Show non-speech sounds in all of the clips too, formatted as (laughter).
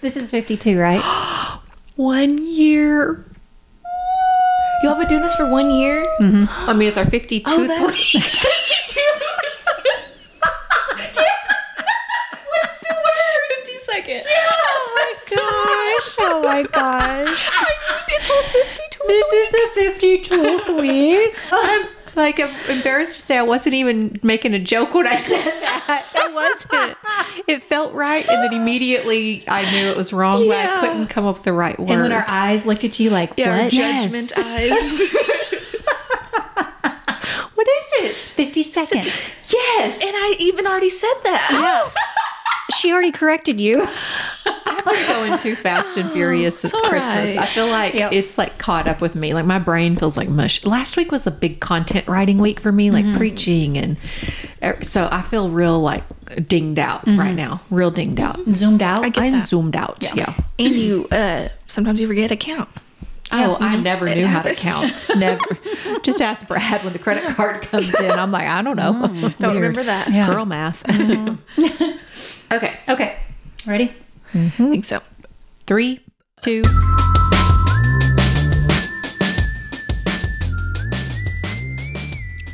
This is 52, right? (gasps) One year. Y'all been doing this for one year? Mm-hmm. I mean, it's our 52th Oh, that's- (laughs) week. 52. What's the word? 50 second. Oh my gosh. Oh my gosh. (laughs) I mean, it's our 52. This is the 52th week. (laughs) I'm like I'm embarrassed to say I wasn't even making a joke when I said that. I wasn't. It felt right, and then immediately I knew it was wrong, but I couldn't come up with the right word. And when our eyes looked at you like, Yeah, what? judgment eyes. (laughs) what is it? Fifty 52nd. Yes. and I even already said that. Yeah. She already corrected you. Going too fast and furious (gasps) since It's Christmas. I feel like Yep. it's like caught up with me. Like my brain feels like mush. Last week was a big content writing week for me, like Mm-hmm. preaching, and er, so I feel real like dinged out right now. Real dinged out. Zoomed out. Mm-hmm. I'm that. zoomed out. Yeah. And you, uh, sometimes you forget to count. Oh, I mm-hmm. never knew how to count. (laughs) Never. Just ask Brad when the credit card comes in. I'm like, I don't know. Mm, Don't remember that. Yeah. Girl math. (laughs) (laughs) okay. Okay. Ready? I think so. Three, two.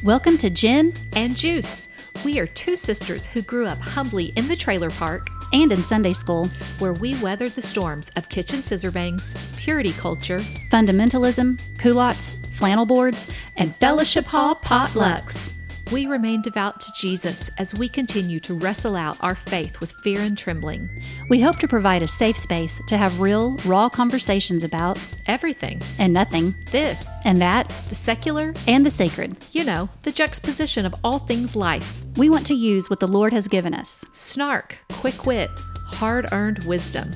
Welcome to Jenn and Juice. We are two sisters who grew up humbly in the trailer park and in Sunday school. where we weathered the storms of kitchen scissor bangs, purity culture, Fundamentalism, culottes, flannel boards, and fellowship hall potlucks. We remain devout to Jesus as we continue to wrestle out our faith with fear and trembling. we hope to provide a safe space to have real, raw conversations about Everything. and nothing, This, and that, the secular, and the sacred. you know, the juxtaposition of all things life. We want to use what the Lord has given us. Snark, quick wit, hard earned wisdom.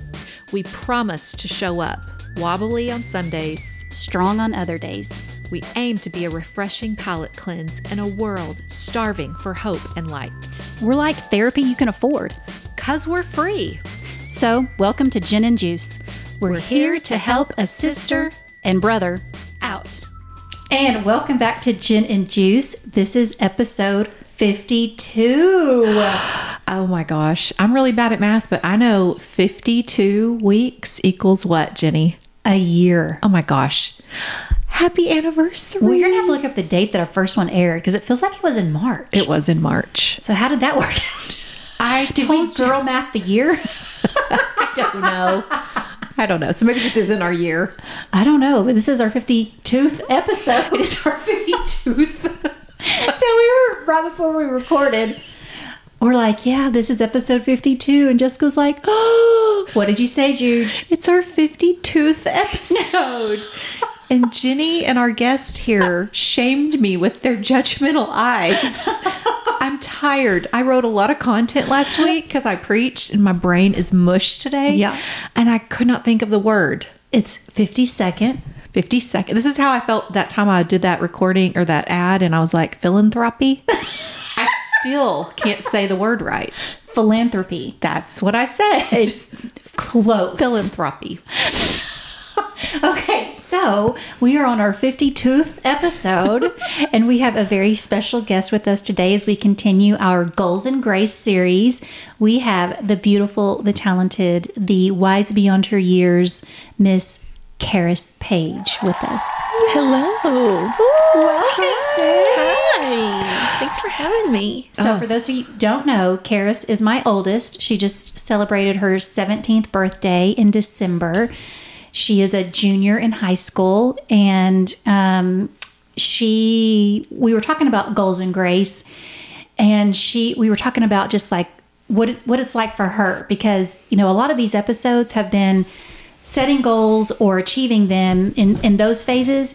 We promise to show up, wobbly on some days. Strong on other days. We aim to be a refreshing palate cleanse in a world starving for hope and light. We're like therapy you can afford. Cause we're free. So, welcome to Jenn and Juice. We're, here to help a sister and brother out. And welcome back to Jenn and Juice. This is episode 52. (gasps) Oh my gosh. I'm really bad at math, but I know 52 weeks equals what, Jenny? A year. Oh my gosh. Happy anniversary. We're going to have to look up the date that our first one aired because it feels like it was in March. It was in March. so, how did that work out? I (laughs) Did we girl math the year? (laughs) I don't know. I don't know. So maybe this isn't our year. I don't know, but this is our 52th episode. It is our 52th. (laughs) so, we were right before we recorded. We're like, yeah, this is episode 52. And Jessica's like, (gasps) oh, what did you say, Jude? It's our 52th episode. And Jenny and our guest here shamed me with their judgmental eyes. I'm tired. I wrote a lot of content last week because I preached and my brain is mush today. Yeah. And I could not think of the word. It's 52nd. 50 second. This is how I felt that time I did that recording or that ad and I was like, philanthropy. I still can't say the word right. Philanthropy. That's what I said. Close. Philanthropy. (laughs) Okay, so we are on our 52th episode, (laughs) and we have a very special guest with us today as we continue our Goals and Grace series. We have the beautiful, the talented, the wise beyond her years, Miss Karis Page with us. Hello. Welcome. Hi. Thanks for having me. So, oh. for those of you who don't know, Karis is my oldest. She just celebrated her 17th birthday in December. She is a junior in high school, and um, she. We were talking about goals and grace, and she. We were talking about just like what it, what it's like for her because you know a lot of these episodes have been setting goals or achieving them in in those phases,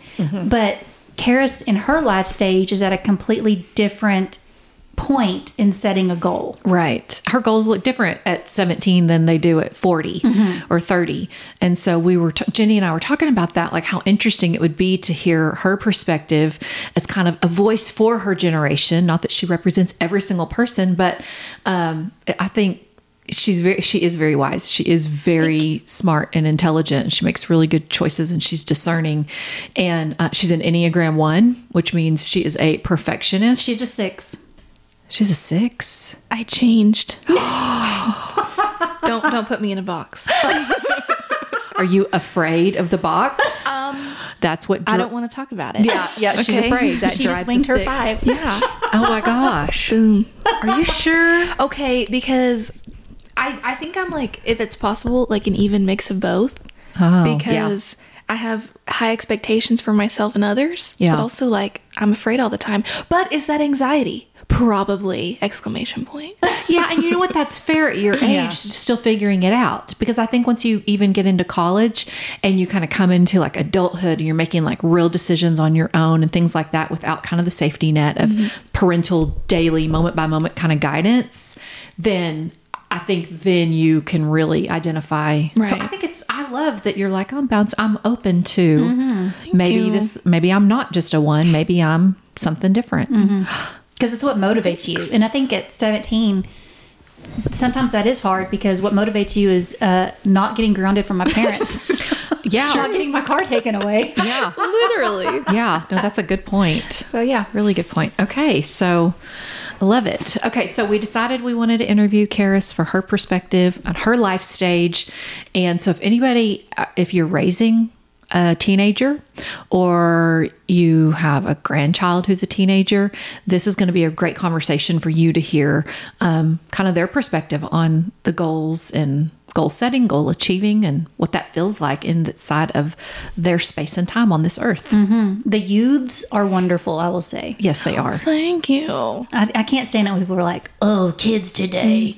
but Karis in her life stage is at a completely different point in setting a goal. Right. Her goals look different at 17 than they do at 40 or 30. And so we were, t- Jenny and I were talking about that, like how interesting it would be to hear her perspective as kind of a voice for her generation. Not that she represents every single person, but um, I think she's very she is very wise she is very smart and intelligent she makes really good choices and she's discerning and uh, she's an enneagram one which means she is a perfectionist She's a six. She's a six I changed. (gasps) don't don't put me in a box. (laughs) Are you afraid of the box? Um, That's what. I don't want to talk about it. Yeah, yeah. She's Okay. afraid. That (laughs) She just winged her six. five. Yeah. Oh my gosh. (laughs) Boom. Are you sure? Okay, because I I think I'm like if it's possible like an even mix of both Oh, yeah. because I have high expectations for myself and others, Yeah. but also like I'm afraid all the time. But is that anxiety? Probably exclamation point. (laughs) Yeah, and you know what? That's fair at your (laughs) age, Yeah. still figuring it out. Because I think once you even get into college and you kind of come into like adulthood and you're making like real decisions on your own and things like that without kind of the safety net of mm-hmm. parental daily moment by moment kind of guidance, then I think then you can really identify. So I think it's I love that you're like I'm bounce I'm open to mm-hmm. maybe you. this maybe I'm not just a one, maybe I'm something different. Mm-hmm. (gasps) (gasps) because it's what motivates you. And I think at 17, sometimes that is hard because what motivates you is uh, not getting grounded from my parents, (laughs) Yeah. not getting my car taken away. Yeah. (laughs) Literally. Yeah, no, that's a good point. So yeah, Really good point. Okay, so I love it. Okay, so we decided we wanted to interview Karis for her perspective on her life stage. And so if anybody, uh, if you're raising a teenager or you have a grandchild who's a teenager, this is going to be a great conversation for you to hear um, kind of their perspective on the goals and goal setting, goal achieving, and what that feels like in the side of their space and time on this earth. the youths are wonderful. I will say. Yes, they are. Thank you. I, I can't stand it when people are like, "Oh, kids today."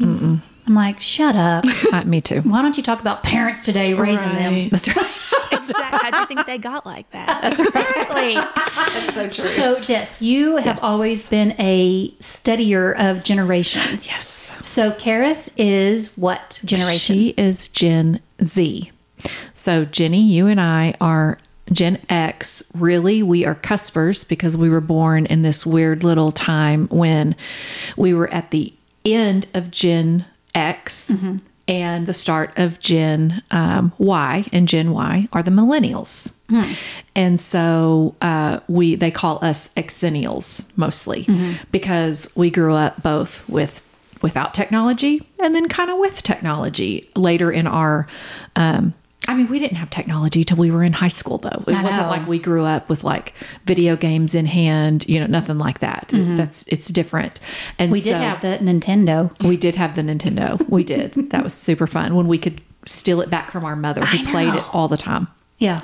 I'm like, "Shut up! (laughs) Uh, me too. Why don't you talk about parents today raising them?" Right. That's right. (laughs) Exactly. How do you think they got like that? (laughs) That's Exactly. That's so true. So, Jess, you have Yes. always been a studier of generations. Yes. So, Karis is what generation? She is Gen Z. So, Jenny, you and I are Gen X. Really, we are cuspers because we were born in this weird little time when we were at the end of Gen X. And the start of Gen um, Y and Gen Y are the millennials, and so uh, we they call us Exennials mostly because we grew up both with without technology and then kind of with technology later in our um I mean, we didn't have technology till we were in high school, though. It I wasn't know. like we grew up with like video games in hand, you know, nothing like that. That's it's different. And we did have the Nintendo. we did have the Nintendo. We did. that was super fun when we could steal it back from our mother, who played it all the time. Yeah.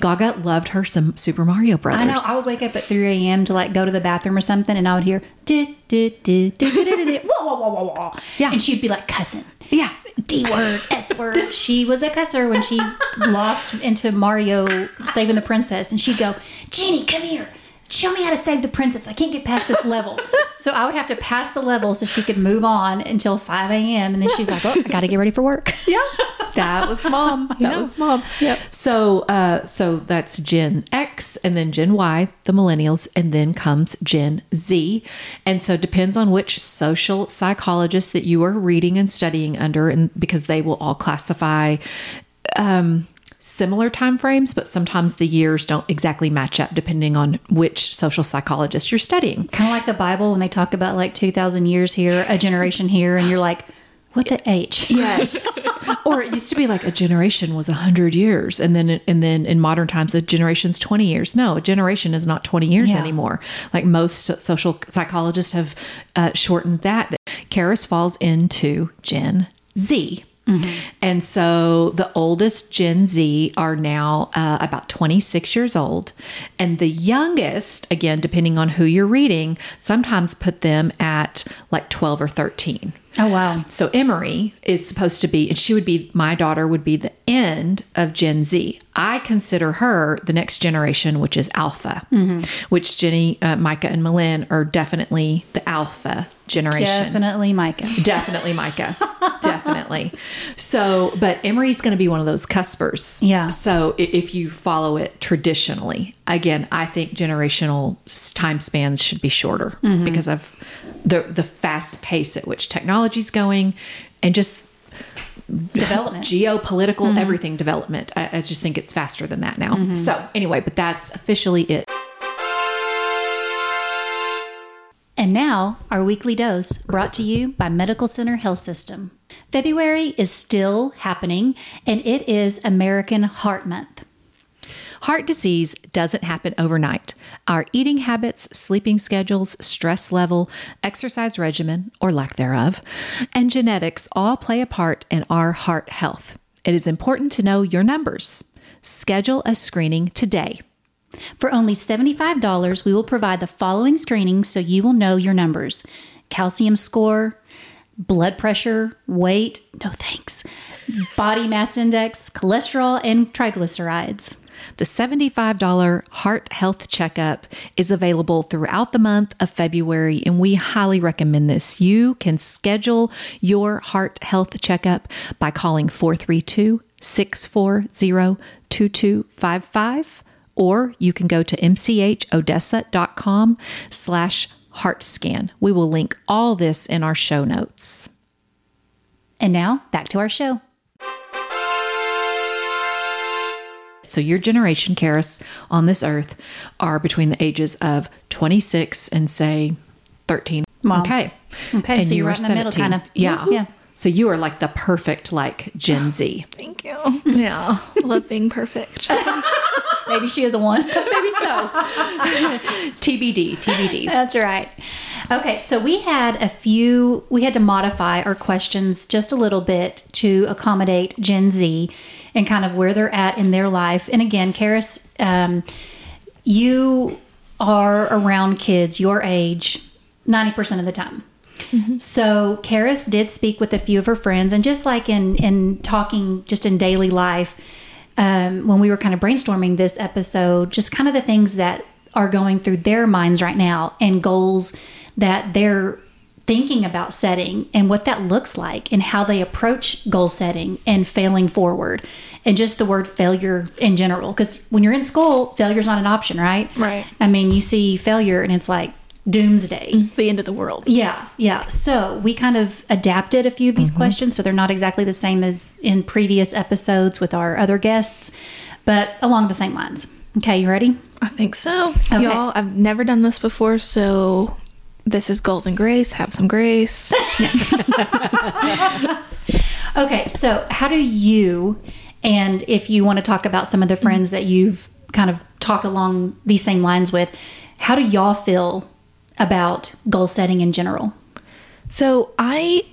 Gaga loved her some Super Mario Brothers. I know. I would wake up at 3 a.m. to like go to the bathroom or something, and I would hear, did, did, did, did, did, did, whoa, whoa, whoa, whoa, whoa. Yeah. And she'd be like cussing. yeah. D word, S word. She was a cusser when she lost into Mario saving the princess. And she'd go, Jeannie, come here. Show me how to save the princess. I can't get past this level. (laughs) So I would have to pass the level so she could move on until 5 a.m. And then she's like, oh, I got to get ready for work. (laughs) Yeah, that was mom. (laughs) That was mom. Yep. So, uh, so that's Gen X, and then Gen Y, the millennials, and then comes Gen Z. And so, depends on which social psychologist that you are reading and studying under, and because they will all classify. Um, similar time frames but sometimes the years don't exactly match up depending on which social psychologist you're studying Kind of like the Bible when they talk about like 2,000 years here, a generation here, and you're like, what the H? Yes. (laughs) or it used to be like a generation was 100 years and then and then in modern times a generation's 20 years. No, a generation is not 20 years Yeah. anymore. Like most social psychologists have uh, shortened that. Karis falls into Gen Z. And so the oldest Gen Z are now uh, about 26 years old. And the youngest, again, depending on who you're reading, sometimes put them at like 12 or 13. Oh, wow. So Emery is supposed to be, and she would be, my daughter would be the end of Gen Z. I consider her the next generation, which is Alpha, which Jenny, uh, Micah, and Malin are definitely the Alpha generation. Definitely Micah. Definitely Micah. (laughs) Definitely. So, but Emery's going to be one of those cuspers. Yeah. So if you follow it traditionally, again, I think generational time spans should be shorter Mm-hmm. because of the the fast pace at which technology's going and just Development. geopolitical Mm-hmm. everything development. I, I just think it's faster than that now. So anyway, but that's officially it. And now, our weekly dose brought to you by Medical Center Health System. February is still happening, and it is American Heart Month. Heart disease doesn't happen overnight. Our eating habits, sleeping schedules, stress level, exercise regimen, or lack thereof, and genetics all play a part in our heart health. It is important to know your numbers. Schedule a screening today. For only $75, we will provide the following screenings so you will know your numbers calcium score, blood pressure, weight, no thanks, body mass index, cholesterol, and triglycerides. The $75 heart health checkup is available throughout the month of February, and we highly recommend this. You can schedule your heart health checkup by calling 432 640 2255, or you can go to mchodessa.com slash heart scan. We will link all this in our show notes. And now back to our show. So your generation, Karis, on this earth are between the ages of 26 and say 13. Wow. Okay. Okay, so you you're were right in the middle, 17. kinda. Yeah. Yeah. So you are like the perfect like Gen Z. Thank you. (laughs) Yeah. Love being perfect. (laughs) Maybe she is a one. (laughs) Maybe so. TBD, TBD. That's right. Okay, so we had a few, we had to modify our questions just a little bit to accommodate Gen Z and kind of where they're at in their life. And again, Karis, um, you are around kids your age 90% of the time. So Karis did speak with a few of her friends, and just like in in talking, just in daily life, um, when we were kind of brainstorming this episode, just kind of the things that are going through their minds right now and goals that they're thinking about setting and what that looks like and how they approach goal setting and failing forward. And just the word failure in general because when you're in school failure's not an option right? Right. i mean you see failure and it's like doomsday mm, the end of the world. yeah, yeah. So we kind of adapted a few of these mm-hmm. questions, so they're not exactly the same as in previous episodes with our other guests, but along the same lines. Okay, you ready? I think so. Okay. Y'all, I've never done this before, so this is goals and grace. Have some grace. (laughs) Okay, so how do you, and if you want to talk about some of the friends mm. that you've kind of talked along these same lines with, how do y'all feel about goal setting in general? So I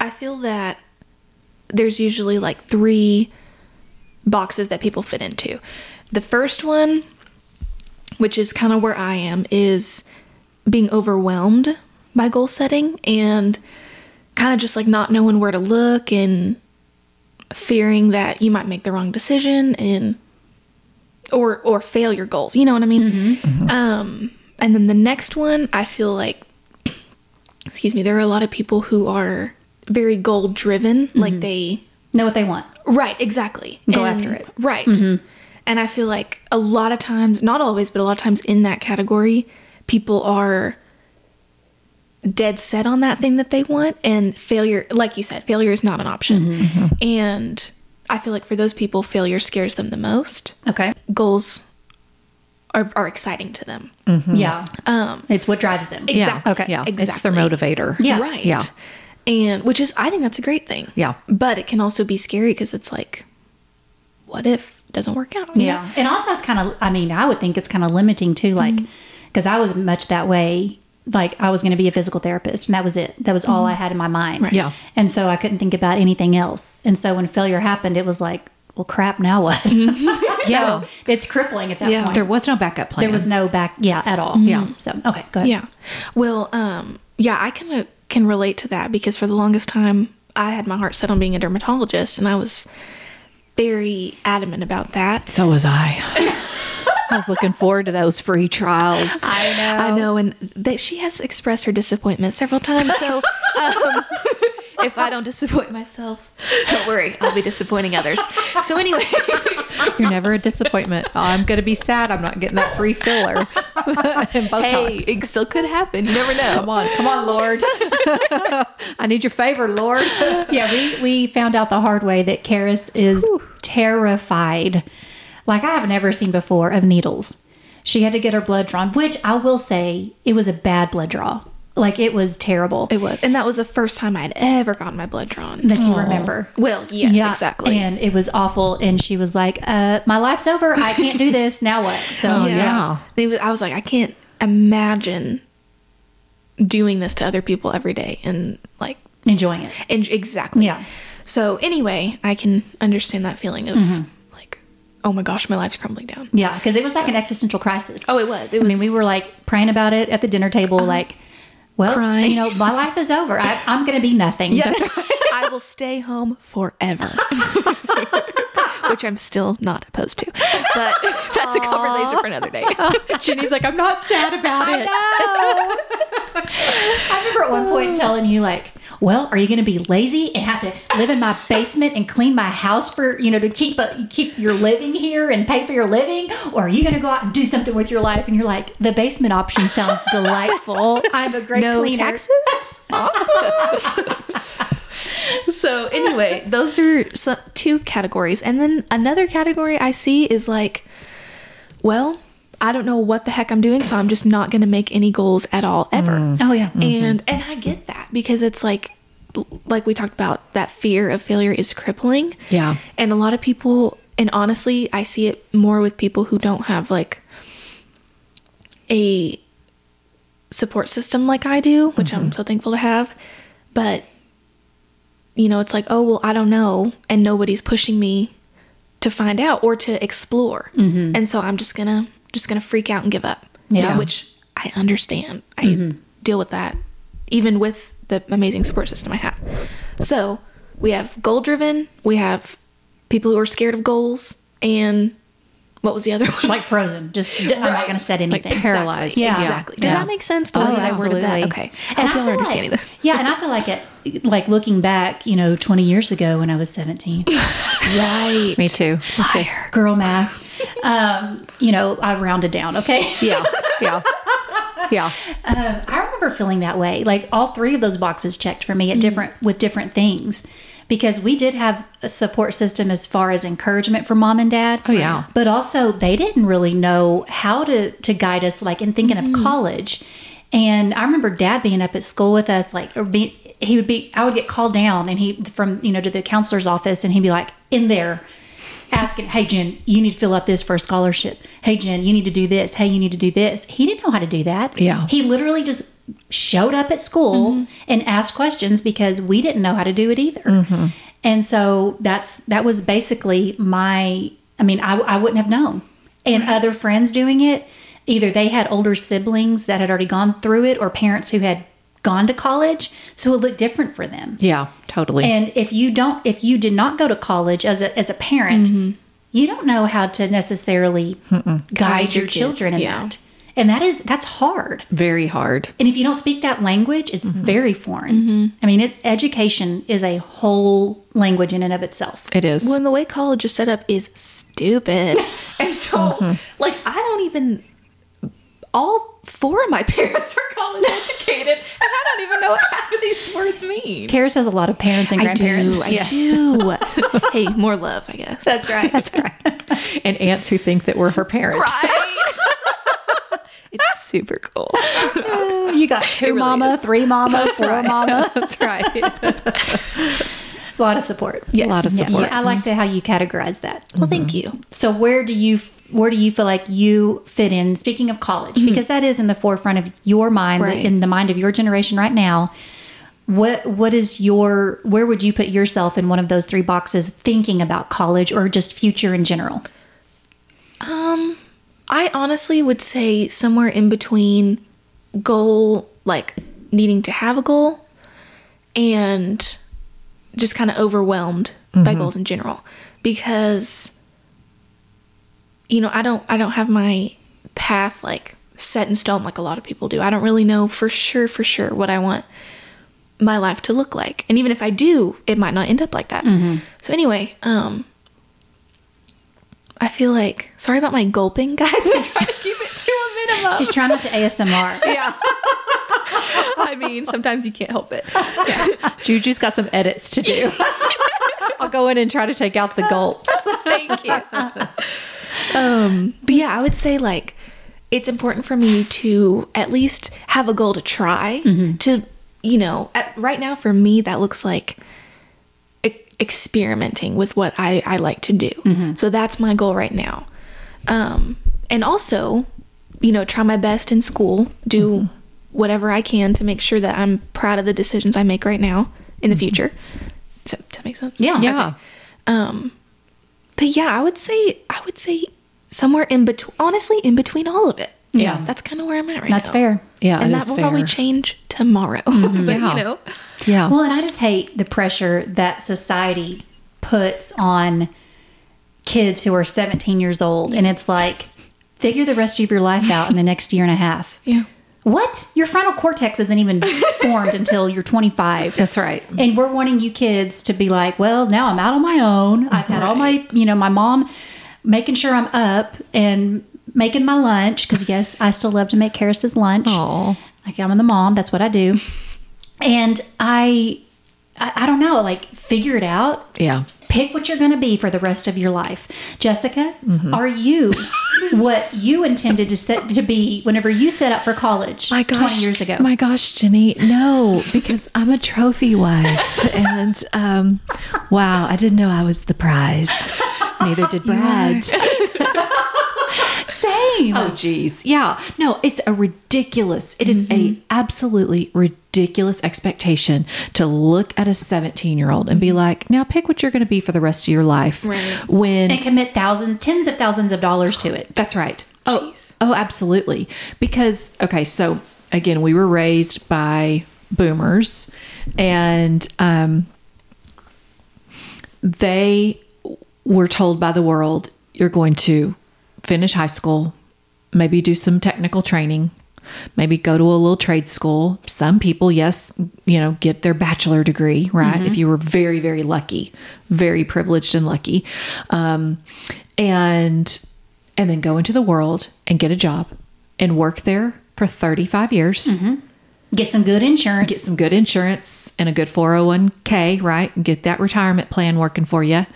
I feel that there's usually like three boxes that people fit into. The first one, which is kind of where I am, is being overwhelmed by goal setting and kind of just like not knowing where to look and fearing that you might make the wrong decision and or or fail your goals. You know what I mean? Um and then the next one, I feel like (clears throat) excuse me, there are a lot of people who are very goal driven, mm-hmm. like they Know what they want. right, exactly. Go And- after it. Right. Mm-hmm. And I feel like a lot of times, not always, but a lot of times in that category, people are dead set on that thing that they want and failure like you said, failure is not an option. Mm-hmm. And I feel like for those people failure scares them the most. Okay. Goals are, are exciting to them. Mm-hmm. Yeah. Um It's what drives them. Exactly. Yeah. Okay. Yeah. It's their motivator. Yeah. Right. Yeah. And which is, I think that's a great thing. Yeah. But it can also be scary because it's like, what if it doesn't work out? you know? Yeah. And also, it's kind of, I mean, I would think it's kind of limiting too, like, mm-hmm. because I was much that way. Like, I was going to be a physical therapist, and that was it. That was all mm-hmm. I had in my mind. Right. Yeah. And so I couldn't think about anything else. And so when failure happened, it was like, well, crap, now what? (laughs) Yeah. so it's crippling at that Yeah. point. There was no backup plan. There was no back, yeah, at all. Yeah. So, okay, go ahead. Yeah. Well, um, yeah, I kind of can relate to that because for the longest time, I had my heart set on being a dermatologist, and I was very adamant about that. So was I. I was looking forward to those free trials. (laughs) I know. I know, and that she has expressed her disappointment several times. So, (laughs) um, if I don't disappoint myself, don't worry, I'll be disappointing others. So anyway, (laughs) You're never a disappointment. I'm going to be sad I'm not getting that free filler (laughs) and Botox. hey, it still could happen. You never know. Come on, come on, Lord. (laughs) I need your favor, Lord. yeah, we, we found out the hard way that Karis is terrified, like I have never seen before, of needles. She had to get her blood drawn, which I will say it was a bad blood draw. Like it was terrible It was, and that was the first time I had ever gotten my blood drawn. that you remember. Well, yes, exactly. And it was awful. And she was like, uh, "My life's over. I can't do this. Now what?" So Oh, yeah. yeah. They was- I was like, I can't imagine doing this to other people every day, and like, enjoying it. and exactly. Yeah. So anyway, I can understand that feeling of like, oh my gosh, my life's crumbling down. Yeah, because it was like an existential crisis. Oh, it was. It I mean, we Uh-huh. were like praying about it at the dinner table, like, well, Crying. you know, my life is over. I, I'm going to be nothing. Yeah, (laughs) I will stay home forever. (laughs) Which I'm still not opposed to. But (laughs) that's a conversation for another day. Jenny's like, I'm not sad about it. (laughs) I remember at one point telling you, like, well, are you going to be lazy and have to live in my basement and clean my house for, you know, to keep uh, keep your living here and pay for your living? Or are you going to go out and do something with your life? And you're like, the basement option sounds (laughs) delightful. I'm a great no cleaner. taxes. Awesome. (laughs) so anyway, those are some, two categories, and then another category I see is like, well, I don't know what the heck I'm doing, so I'm just not going to make any goals at all ever. Mm. Oh, yeah. Mm-hmm. And and I get that because it's like like we talked about that fear of failure is crippling. Yeah. And a lot of people and honestly, I see it more with people who don't have like a support system like I do, which I'm mm-hmm. so thankful to have. But you know, it's like, oh well, I don't know, and nobody's pushing me to find out or to explore, mm-hmm. and so I'm just gonna just gonna freak out and give up. Yeah. which I understand. I mm-hmm. deal with that, even with the amazing support system I have. So we have goal driven, we have people who are scared of goals, and what was the other one? Like frozen. Just, I'm not going to set anything. Like paralyzed. Yeah. Exactly. Does Yeah. that make sense? The Oh, way that I worded that. absolutely. Okay. I And hope I y'all are feel understanding like- this. Yeah, and I feel like it, like looking back, you know, 20 years ago when I was 17, (laughs) Right. Me too. Me too. girl math, um, you know, I rounded down. Okay. Yeah. Yeah. Yeah. (laughs) Um, I remember feeling that way. Like all three of those boxes checked for me Mm. at different with different things, because we did have a support system as far as encouragement from mom and dad. Oh, yeah. but also they didn't really know how to to guide us, like in thinking Mm. of college. And I remember dad being up at school with us, like or be he would be. I would get called down, and he from you know to the counselor's office, and he'd be like in there asking, Hey, Jen, you need to fill out this for a scholarship. Hey, Jen, you need to do this. Hey, you need to do this. He didn't know how to do that. Yeah. He literally just showed up at school mm-hmm. and asked questions because we didn't know how to do it either. Mm-hmm. And so that's that was basically my I mean, I, I wouldn't have known. And other friends doing it, either they had older siblings that had already gone through it or parents who had gone to college. So it looked different for them. Yeah. Totally. And if you don't, if you did not go to college as a as a parent, mm-hmm. you don't know how to necessarily guide, Guide your your children in yeah. that, and that is that's hard. Very hard. And if you don't speak that language, it's mm-hmm. very foreign. Mm-hmm. I mean, it, education is a whole language in and of itself. It is. Well, and the way college is set up is stupid. (laughs) and so, like, I don't even. All four of my (laughs) parents are college (laughs) educated, and I don't even know what half of these words mean. Karis has a lot of parents and grandparents. I do. I (laughs) do. hey, more love, I guess. That's right. That's right. and aunts who think that we're her parents. right. it's super cool. you got two really mama, is. three mama, four mama. That's right. A lot of support. Yes. A lot of Yeah, support. I like the, how you categorize that. Well, thank you. So where do you where do you feel like you fit in? Speaking of college, because that is in the forefront of your mind, Right. in the mind of your generation right now. What what is your where would you put yourself in one of those three boxes? Thinking about college or just future in general? Um, I honestly would say somewhere in between goal, like needing to have a goal, and just kind of overwhelmed by goals in general, because you know I don't I don't have my path like set in stone like a lot of people do. I don't really know for sure for sure what I want my life to look like, and even if I do, it might not end up like that. So anyway, um. I feel like sorry about my gulping, (laughs) guys. I'm trying to keep it to a minimum. She's trying not to ASMR. (laughs) yeah. I mean, sometimes you can't help it. (laughs) Juju's got some edits to do. I'll go in and try to take out the gulps. Thank you. Um, but yeah, I would say like it's important for me to at least have a goal to try to, you know, at, right now for me, that looks like e- experimenting with what I, I like to do. So that's my goal right now. Um, and also, you know, try my best in school, do whatever I can to make sure that I'm proud of the decisions I make right now in the future. Does that, does that make sense? Yeah. Yeah. Um, but yeah, I would say I would say somewhere in between. Honestly, in between all of it. Yeah. that's kind of where I'm at right That's now. That's fair. Yeah, and it that is will probably change tomorrow. (laughs) Mm-hmm. but Yeah. you know, Yeah. Well, and I just hate the pressure that society puts on kids who are 17 years old. And it's like, figure the rest of your life out in the next year and a half. (laughs) yeah, What? Your frontal cortex isn't even (laughs) formed until you're 25. That's right. And we're wanting you kids to be like, well, now I'm out on my own. I've had all my, you know, my mom making sure I'm up and making my lunch because yes, I still love to make Karis's lunch. Aw. Like I'm the mom. That's what I do. And I, I, I don't know, like figure it out. Yeah. Pick what you're going to be for the rest of your life. Jessica, Mm-hmm. are you (laughs) what you intended to set to be whenever you set up for college My gosh. 20 years ago? My gosh, Jenny. No, because I'm a trophy wife. and um, wow, I didn't know I was the prize. (laughs) Neither did Brad. Same. Oh geez. Yeah. No, it's a ridiculous. It is a absolutely ridiculous expectation to look at a 17 year old and be like, now pick what you're going to be for the rest of your life. Right. When and commit thousands, tens of thousands of dollars to it. That's right. Oh, oh, absolutely. Because okay, so again, we were raised by boomers, and um, they were told by the world, "You're going to finish high school, maybe do some technical training." Maybe go to a little trade school. Some people, yes, you know, get their bachelor degree, right? If you were very, very lucky, very privileged and lucky, um, and and then go into the world and get a job and work there for 35 years Get some good insurance. get some good insurance and a good 401k right and get that retirement plan working for you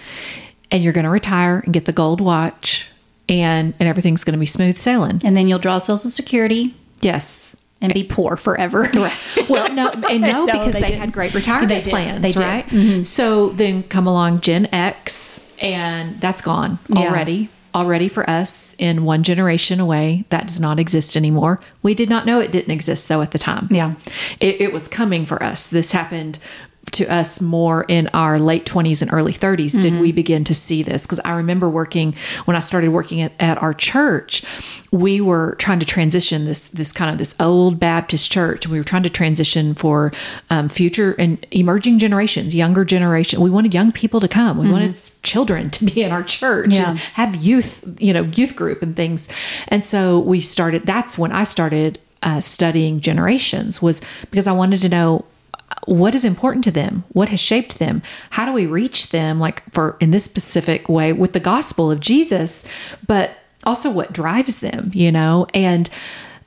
and you're going to retire and get the gold watch and and everything's going to be smooth sailing and then you'll draw Social Security yes and be poor forever. (laughs) well, no, (laughs) and no, No, because they they, had great retirement They plans, They did. Mm-hmm. So then come along Gen X, and that's gone Yeah. already. Already for us in one generation away, that does not exist anymore. We did not know it didn't exist though at the time. Yeah. it, it was coming for us. This happened to us more in our late 20s and early 30s did we begin to see this. Because i remember working when i started working at, at our church we were trying to transition this this kind of this old baptist church. We were trying to transition for um, future and emerging generations younger generation. We wanted young people to come. We wanted children to be in our church Yeah. and have youth you know youth group and things. And so we started that's when i started uh, studying generations was because i wanted to know what is important to them what has shaped them how do we reach them like for in this specific way with the gospel of jesus but also what drives them you know and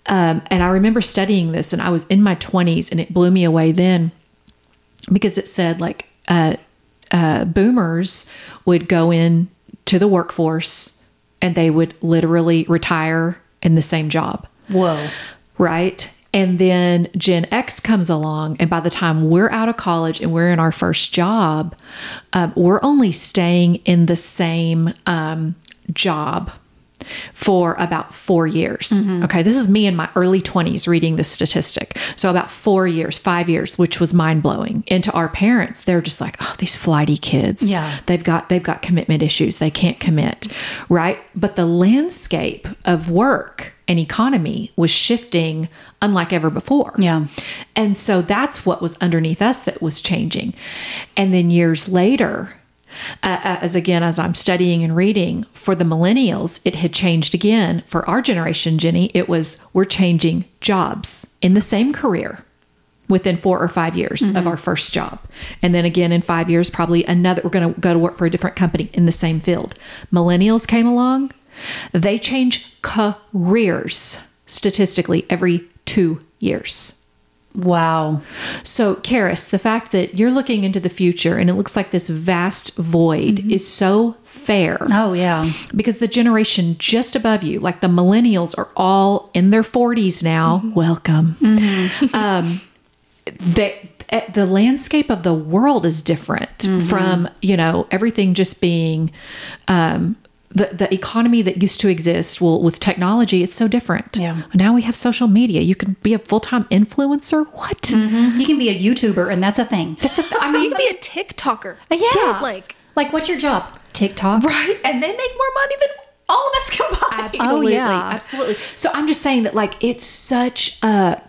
um, and i remember studying this and i was in my 20s and it blew me away then because it said like uh, uh, boomers would go in to the workforce and they would literally retire in the same job Whoa. right? And then Gen X comes along, and by the time we're out of college and we're in our first job, um, we're only staying in the same um, job for about four years. Mm-hmm. Okay, this is me in my early 20s reading this statistic. So, about four years, five years, which was mind blowing. And to our parents, they're just like, oh, these flighty kids. Yeah. They've got they've got commitment issues. They can't commit, right? But the landscape of work and economy was shifting unlike ever before. Yeah. And so that's what was underneath us that was changing. And then years later, uh, as again, as I'm studying and reading for the millennials, it had changed again. For our generation, Jenny, it was we're changing jobs in the same career within four or five years of our first job. And then again in five years, probably another, we're going to go to work for a different company in the same field. Millennials came along, they change careers statistically every two years. Wow. So, Karis, the fact that you're looking into the future and it looks like this vast void is so fair. Oh, yeah. because the generation just above you, like the millennials, are all in their 40s now. Welcome. (laughs) Um, the, eh, the landscape of the world is different from, you know, everything just being. Um, the, the economy that used to exist, well, with technology, it's so different. Yeah. Now we have social media. You can be a full time influencer. What? Mm-hmm. You can be a YouTuber, and that's a thing. That's a, I mean, (laughs) You can be a TikToker. Yes. Like, like, what's your job? TikTok. right? And they make more money than all of us combined. (laughs) Absolutely. Oh, yeah. Absolutely. So I'm just saying that like it's such a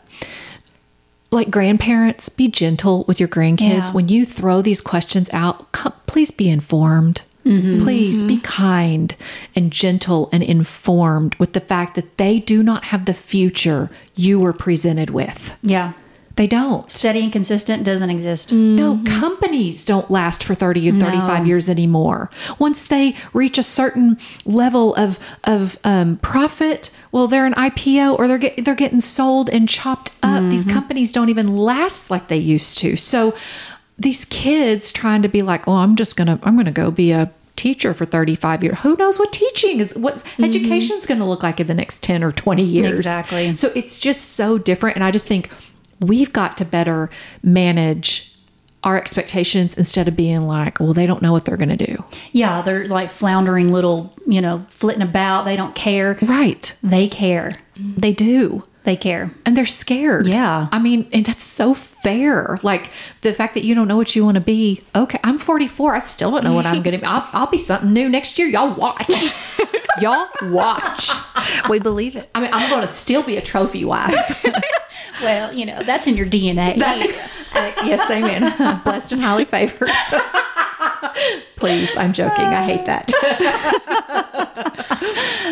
like grandparents be gentle with your grandkids Yeah. when you throw these questions out co- please be informed Mm-hmm. please be mm-hmm. kind and gentle and informed with the fact that they do not have the future you were presented with Yeah. they don't Steady and consistent doesn't exist. no, mm-hmm. companies don't last for 30 and 35 years anymore. Once they reach a certain level of of um, profit, well, they're an IPO or they're get, they're getting sold and chopped up. These companies don't even last like they used to. So these kids trying to be like, "Oh, I'm just to I'm to go be a teacher for 35 years. Who knows what teaching is what mm-hmm. education's going to look like in the next 10 or 20 years. Exactly. So it's just so different and I just think we've got to better manage our expectations instead of being like, well, they don't know what they're going to do. Yeah, they're like floundering little, you know, flitting about. They don't care. Right. They care. They do. They care. And they're scared. Yeah. I mean, and that's so fair. Like the fact that you don't know what you want to be. Okay, I'm 44. I still don't know what I'm going to be. I'll, I'll be something new next year. Y'all watch. (laughs) Y'all watch. we believe it. I mean, I'm going to still be a trophy wife. (laughs) Well, you know, that's in your DNA. That's, uh, yes, amen. I'm (laughs) blessed and highly favored. Please, I'm joking. I hate that.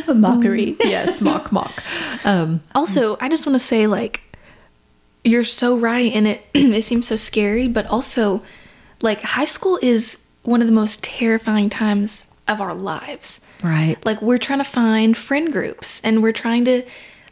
(laughs) mockery. yes, mock, mock. Um, Also, I just want to say, like, you're so right, and it (clears throat) it seems so scary, but also, like, high school is one of the most terrifying times of our lives. right. Like, we're trying to find friend groups, and we're trying to,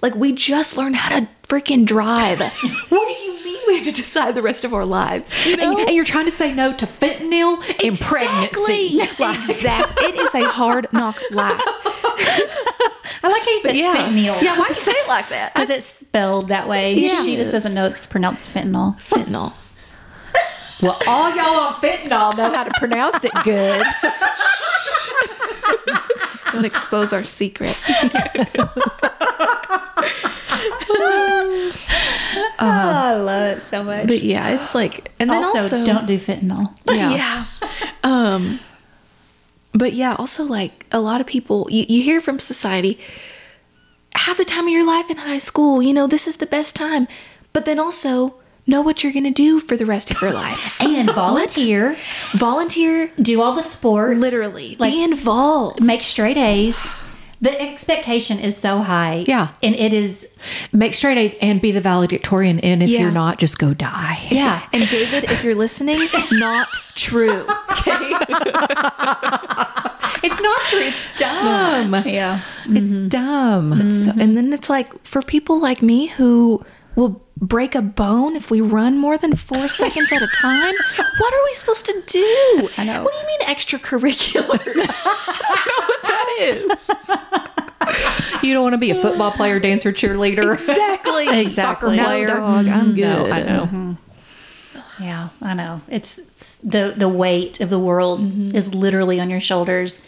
like, we just learned how to freaking drive. (laughs) what do you mean we have to decide the rest of our lives? You know? and, and you're trying to say no to fentanyl and pregnancy. (laughs) exactly. It is a hard knock life. (laughs) I like how you said fentanyl. Yeah, why do you say it like that? Because it's spelled that way. Yeah. She just doesn't know it's pronounced fentanyl. Fentanyl. Well, all y'all on fentanyl know how to pronounce it good. Don't expose our secret. (laughs) (laughs) Oh, I love it so much. But yeah, it's like, and then also, also, don't do fentanyl. yeah. (laughs) Um, but yeah, also like a lot of people, you, you hear from society, have the time of your life in high school. You know, this is the best time. But then also know what you're going to do for the rest of your life. (laughs) And volunteer. Volunteer, do all the sports. literally, Like, be involved. make straight A's. The expectation is so high. Yeah. And it is, Make straight A's and be the valedictorian. And if Yeah. you're not, just go die. yeah. And David, if you're listening, (laughs) not true. Okay. (laughs) It's not true. It's dumb. Yeah. It's mm-hmm. dumb. So- and then it's like for people like me who will break a bone if we run more than four (laughs) seconds at a time, what are we supposed to do? I know. What do you mean extracurricular? (laughs) I don't know what that is. You don't want to be a football player, dancer, cheerleader. Exactly. (laughs) Exactly. No, player. dog, I'm good. No, I know. Yeah, I know. It's, it's the the weight of the world Mm-hmm. is literally on your shoulders,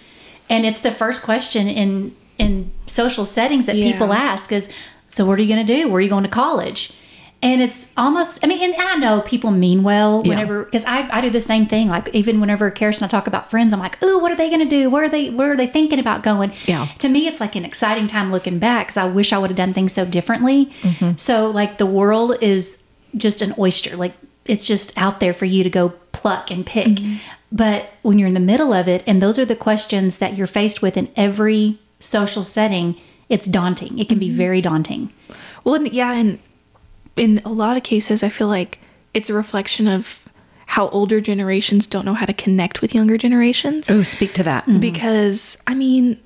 and it's the first question in in social settings that Yeah. people ask is, "So what are you going to do? Where are you going to college?" And it's almost, I mean, and I know people mean well whenever, because I, I do the same thing. Like, even whenever Karis and I talk about friends, I'm like, ooh, what are they going to do? Where are they, where are they thinking about going? Yeah. To me, it's like an exciting time looking back because I wish I would have done things so differently. Mm-hmm. So, like, the world is just an oyster. Like, it's just out there for you to go pluck and pick. Mm-hmm. But when you're in the middle of it, and those are the questions that you're faced with in every social setting, it's daunting. It can be Mm-hmm. very daunting. Well, and yeah, and in a lot of cases, I feel like it's a reflection of how older generations don't know how to connect with younger generations. Oh, speak to that. Mm-hmm. because I mean,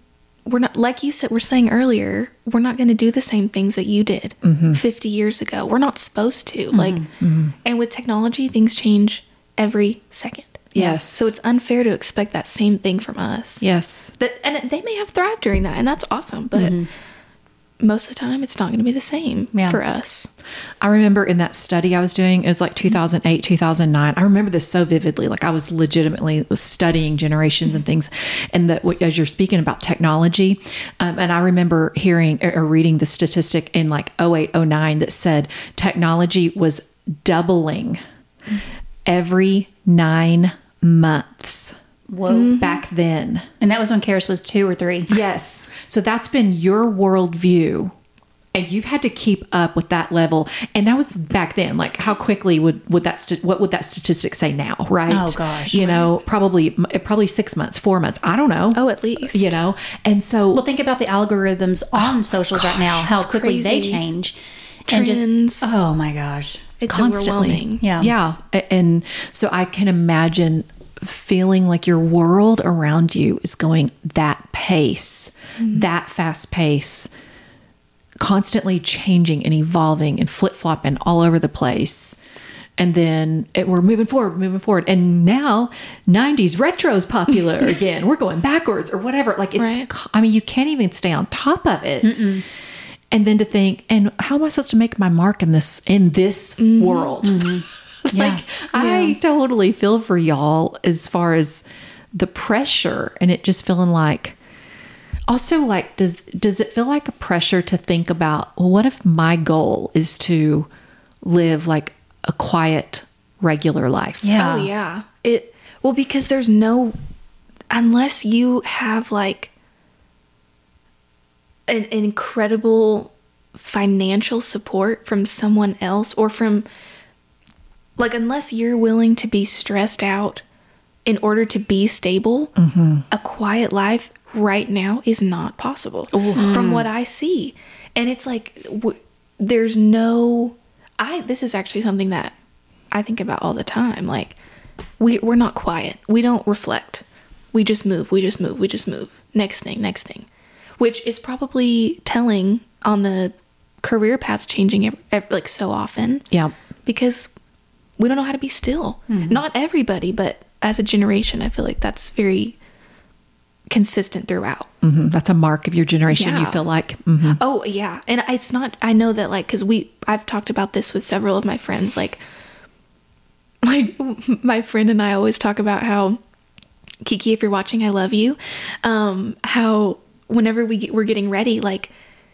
we're not like you said we're saying earlier we're not going to do the same things that you did Mm-hmm. 50 years ago we're not supposed to mm-hmm. like mm-hmm. and with technology things change every second Yes. so it's unfair to expect that same thing from us yes. that and they may have thrived during that and that's awesome but most of the time it's not going to be the same Yeah. for us I remember in that study I was doing, it was like 2008, 2009. I remember this so vividly. Like I was legitimately studying generations and things. And that as you're speaking about technology, um, and I remember hearing or, reading the statistic in like 08, 09 that said technology was doubling every nine months Whoa. Mm-hmm. back then. And that was when Karis was two or three. Yes. So that's been your worldview. And you've had to keep up with that level. And that was back then. Like, how quickly would, would that, st- what would that statistic say now? Right. Oh, gosh, You know, probably, probably six months, four months. I don't know. oh at least You know, and so, Well, think about the algorithms oh, on socials right now, how quickly they change. Trends. And just, oh my gosh. it's constantly. overwhelming Yeah. yeah. And so I can imagine feeling like your world around you is going that pace, mm-hmm. that fast pace, constantly changing and evolving and flip flopping all over the place. And then it, we're moving forward, moving forward. And now 90s retro is popular (laughs) again. We're going backwards or whatever. Like it's, Right. I mean, you can't even stay on top of it. And then to think, and how am I supposed to make my mark in this, in this mm-hmm. world? Mm-hmm. (laughs) (laughs) Yeah. like I totally feel for y'all as far as the pressure and it just feeling like also like does does it feel like a pressure to think about well what if my goal is to live like a quiet regular life Yeah. Oh yeah. It well because there's no unless you have like an, an incredible financial support from someone else or from like unless you're willing to be stressed out in order to be stable, a quiet life right now is not possible from what I see. And it's like w- there's no I this is actually something that I think about all the time. Like we we're not quiet. We don't reflect. We just move. We just move. We just move. Next thing, next thing. Which is probably telling on the career paths changing ev- ev- like so often yeah because we don't know how to be still. Not everybody, but as a generation, I feel like that's very consistent throughout. hmm that's a mark of your generation you feel like hmm Oh yeah, and it's not. I know that like because we I've talked about this with several of my friends. Like, (laughs) like my friend and I always talk about how Kiki, if you're watching, I love you. Um, how whenever we get, we're getting ready, like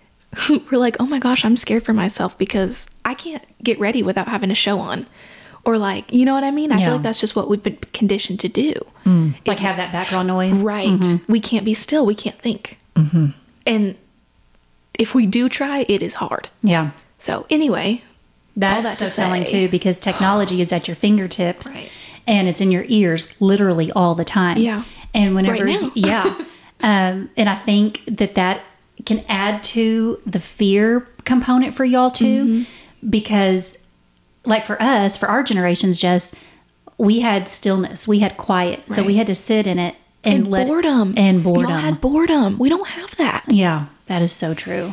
(laughs) we're like, oh my gosh, I'm scared for myself because I can't get ready without having a show on. Or like, you know what I mean? I Yeah. feel like that's just what we've been conditioned to do. Like have that background noise. Right. We can't be still. We can't think. And if we do try, it is hard. Yeah. So anyway, That's that so telling too because technology is at your fingertips Right. and it's in your ears literally all the time. Yeah. And whenever, Right now. yeah. (laughs) Um, and I think that that can add to the fear component for y'all too, Mm-hmm. because like for us, for our generations, just we had stillness, we had quiet, so we had to sit in it and, and let boredom. and boredom. Y'all had boredom. We don't have that. yeah, that is so true.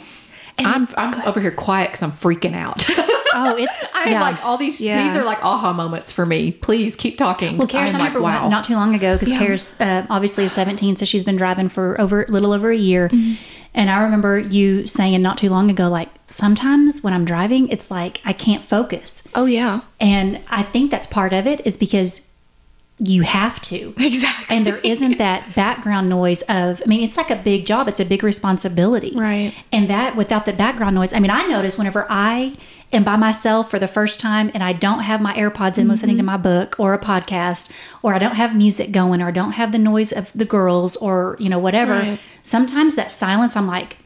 i'm i'm over here quiet because i'm freaking out (laughs) Oh, it's (laughs) i am yeah. like all these Yeah. these are like aha moments for me please keep talking Well, 'cause Karis, I I'm like, remember one- not too long ago because Yeah. Karis uh, obviously is 17, so she's been driving for over a little over a year. Mm-hmm. And I remember you saying not too long ago, like sometimes when I'm driving, it's like I can't focus. Oh yeah. And I think that's part of it is because you have to. (laughs) Exactly. And there isn't that background noise of, I mean, it's like a big job, it's a big responsibility. Right. And that without the background noise, I mean, I notice whenever I am by myself for the first time and I don't have my AirPods in listening to Mm-hmm. my book or a podcast, or I don't have music going, or I don't have the noise of the girls or, you know, whatever, Right. sometimes that silence, I'm like,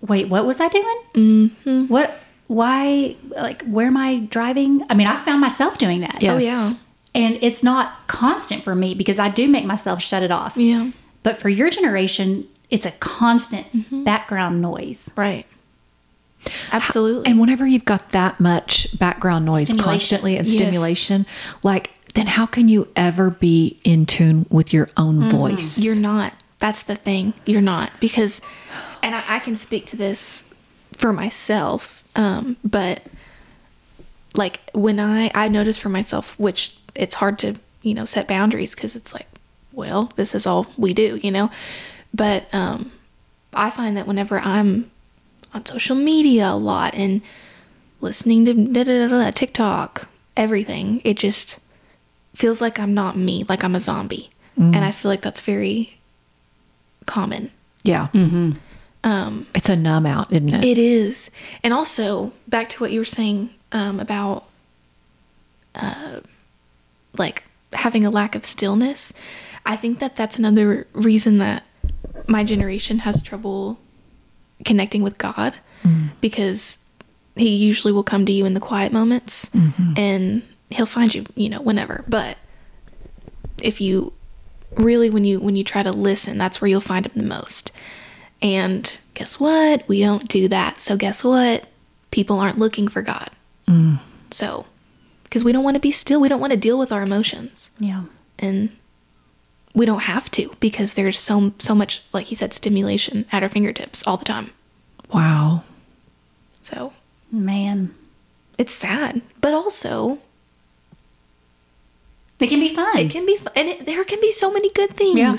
wait, what was I doing? Mm-hmm. What, why, like, where am I driving? I mean, I found myself doing that. Yes. Oh yeah. And it's not constant for me because I do make myself shut it off. Yeah. But for your generation, it's a constant Mm-hmm. background noise. Right. Absolutely. And whenever you've got that much background noise constantly and Yes. stimulation, like then how can you ever be in tune with your own voice? You're not. That's the thing. You're not because, and I, I can speak to this for myself. Um, but like when I I notice for myself, which it's hard to you know set boundaries because it's like, well, this is all we do, you know. But um, I find that whenever I'm on social media a lot and listening to da, da, da, da, TikTok, everything, it just feels like I'm not me, like I'm a zombie. And I feel like that's very common. Yeah. Um, It's a numb out, isn't it? it is. And also, back to what you were saying um, about uh, like having a lack of stillness, I think that that's another reason that my generation has trouble connecting with God mm. because he usually will come to you in the quiet moments mm-hmm. and he'll find you, you know, whenever. But if you really when you when you try to listen, that's where you'll find him the most. And guess what? We don't do that. So guess what? People aren't looking for God. Mm. So because we don't want to be still, we don't want to deal with our emotions Yeah. and we don't have to because there's so so much like you said stimulation at our fingertips all the time wow. so Man. it's sad but also It can be fun. it can be fun and it, there can be so many good things Yeah.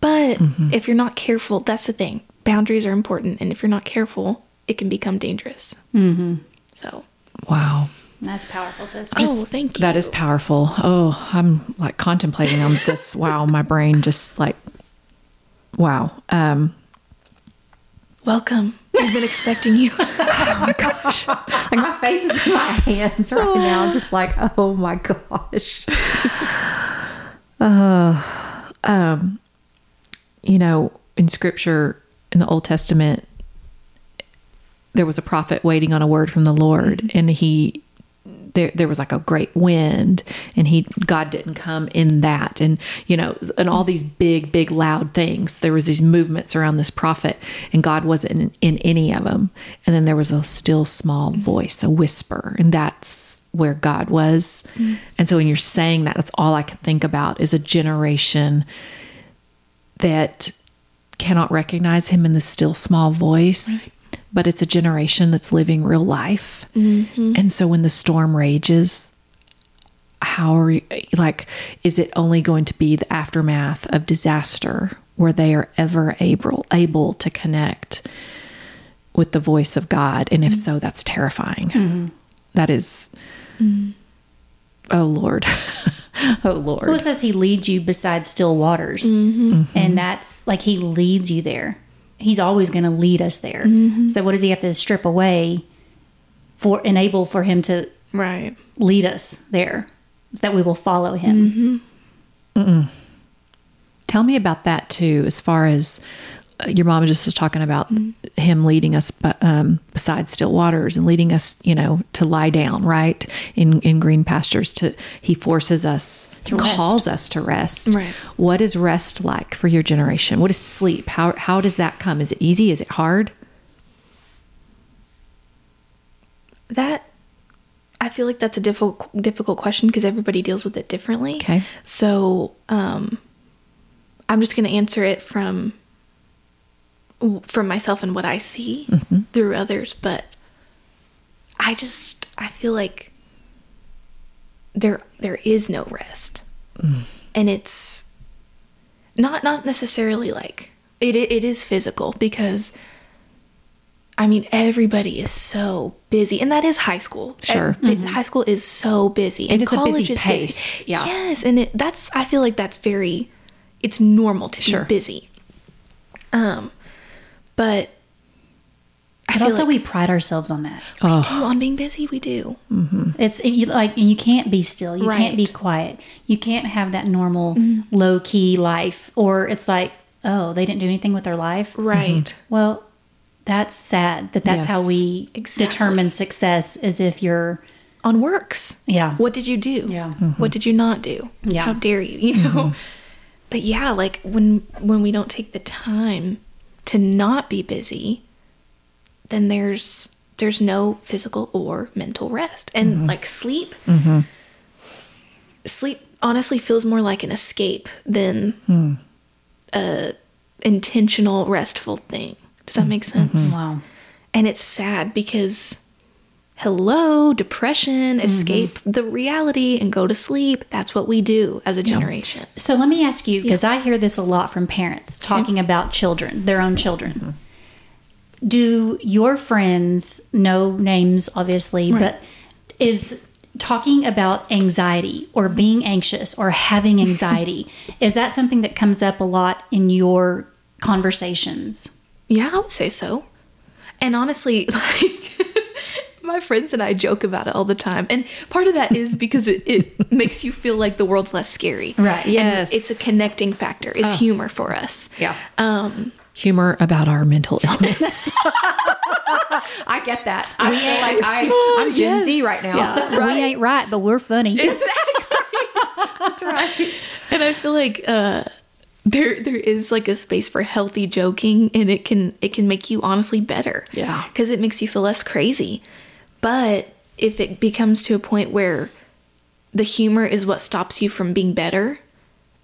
but if you're not careful that's the thing boundaries are important and if you're not careful it can become dangerous mm-hmm. so Wow. That's powerful, sis. oh thank you That is powerful. Oh, I'm like contemplating on this. (laughs) Wow, my brain just like wow. Um welcome i've been expecting you (laughs) oh my gosh. like my face is in my hands right now. I'm just like, oh my gosh. (laughs) Uh, um, you know, in scripture in the Old Testament, there was a prophet waiting on a word from the Lord, and he there there was like a great wind and he God didn't come in that. And you know and all these big big loud things there was these movements around this prophet and God wasn't in, in any of them. And then there was a still small mm-hmm. voice a whisper and that's where God was. Mm-hmm. And so when you're saying that that's all I can think about is a generation that cannot recognize him in the still small voice but it's a generation that's living real life. Mm-hmm. And so when the storm rages how are you like is it only going to be the aftermath of disaster where they are ever able able to connect with the voice of god? And if mm-hmm. so that's terrifying. Mm-hmm. That is oh lord. (laughs) Oh lord. Well, it says he leads you beside still waters. And that's like he leads you there. He's always going to lead us there. Mm-hmm. So, what does he have to strip away for enable for him to right lead us there? That we will follow him. Mm-hmm. Tell me about that too, as far as your mom just was talking about him leading us um, beside still waters and leading us, you know, to lie down, right in in green pastures. To he forces us, To rest. calls us to rest. Right. What is rest like for your generation? What is sleep? How how does that come? Is it easy? Is it hard? that i feel like that's a difficult difficult question because everybody deals with it differently Okay. so um i'm just going to answer it from from myself and what i see through others but i just i feel like there there is no rest and it's not not necessarily like it it is physical because I mean everybody is so busy and that is high school. Sure. Eh, High school is so busy and is a busy college is pace. busy. Yeah. Yes, and it, that's I feel like that's very it's normal to Sure. be busy. Um but I But feel also, like we pride ourselves on that. we do on being busy, we do. Mm-hmm. It's and you like, you can't be still. You can't be quiet. You can't have that normal mm-hmm. low key life. Or it's like, oh, they didn't do anything with their life. Right. Mm-hmm. Well, that's sad that that's how we Exactly. determine success as if you're, On works. yeah. What did you do? Yeah. What did you not do? Yeah. How dare you? You know. But yeah, like when when we don't take the time to not be busy, then there's there's no physical or mental rest. And mm-hmm. like sleep mm-hmm. sleep honestly feels more like an escape than hmm. a intentional restful thing. Does that hmm. make sense? Mm-hmm. Wow. And it's sad because hello, depression, mm-hmm. escape the reality and go to sleep. That's what we do as a generation. So let me ask you, because I hear this a lot from parents talking about children, their own children. Mm-hmm. Do your friends, no names obviously, but is talking about anxiety or mm-hmm. being anxious or having anxiety, (laughs) is that something that comes up a lot in your conversations? Yeah, I would say so. And honestly, (laughs) like my friends and I joke about it all the time. And part of that is because it, it (laughs) makes you feel like the world's less scary. Right. And Yes. it's a connecting factor. It's humor for us. Yeah. Um Humor about our mental illness. (laughs) (laughs) I get that. I feel like I, I'm Gen Z right now. We ain't right, but we're funny. That's right. That's right. And I feel like uh there there is like a space for healthy joking and it can it can make you honestly better. Yeah. Cuz it makes you feel less crazy. But if it becomes to a point where the humor is what stops you from being better,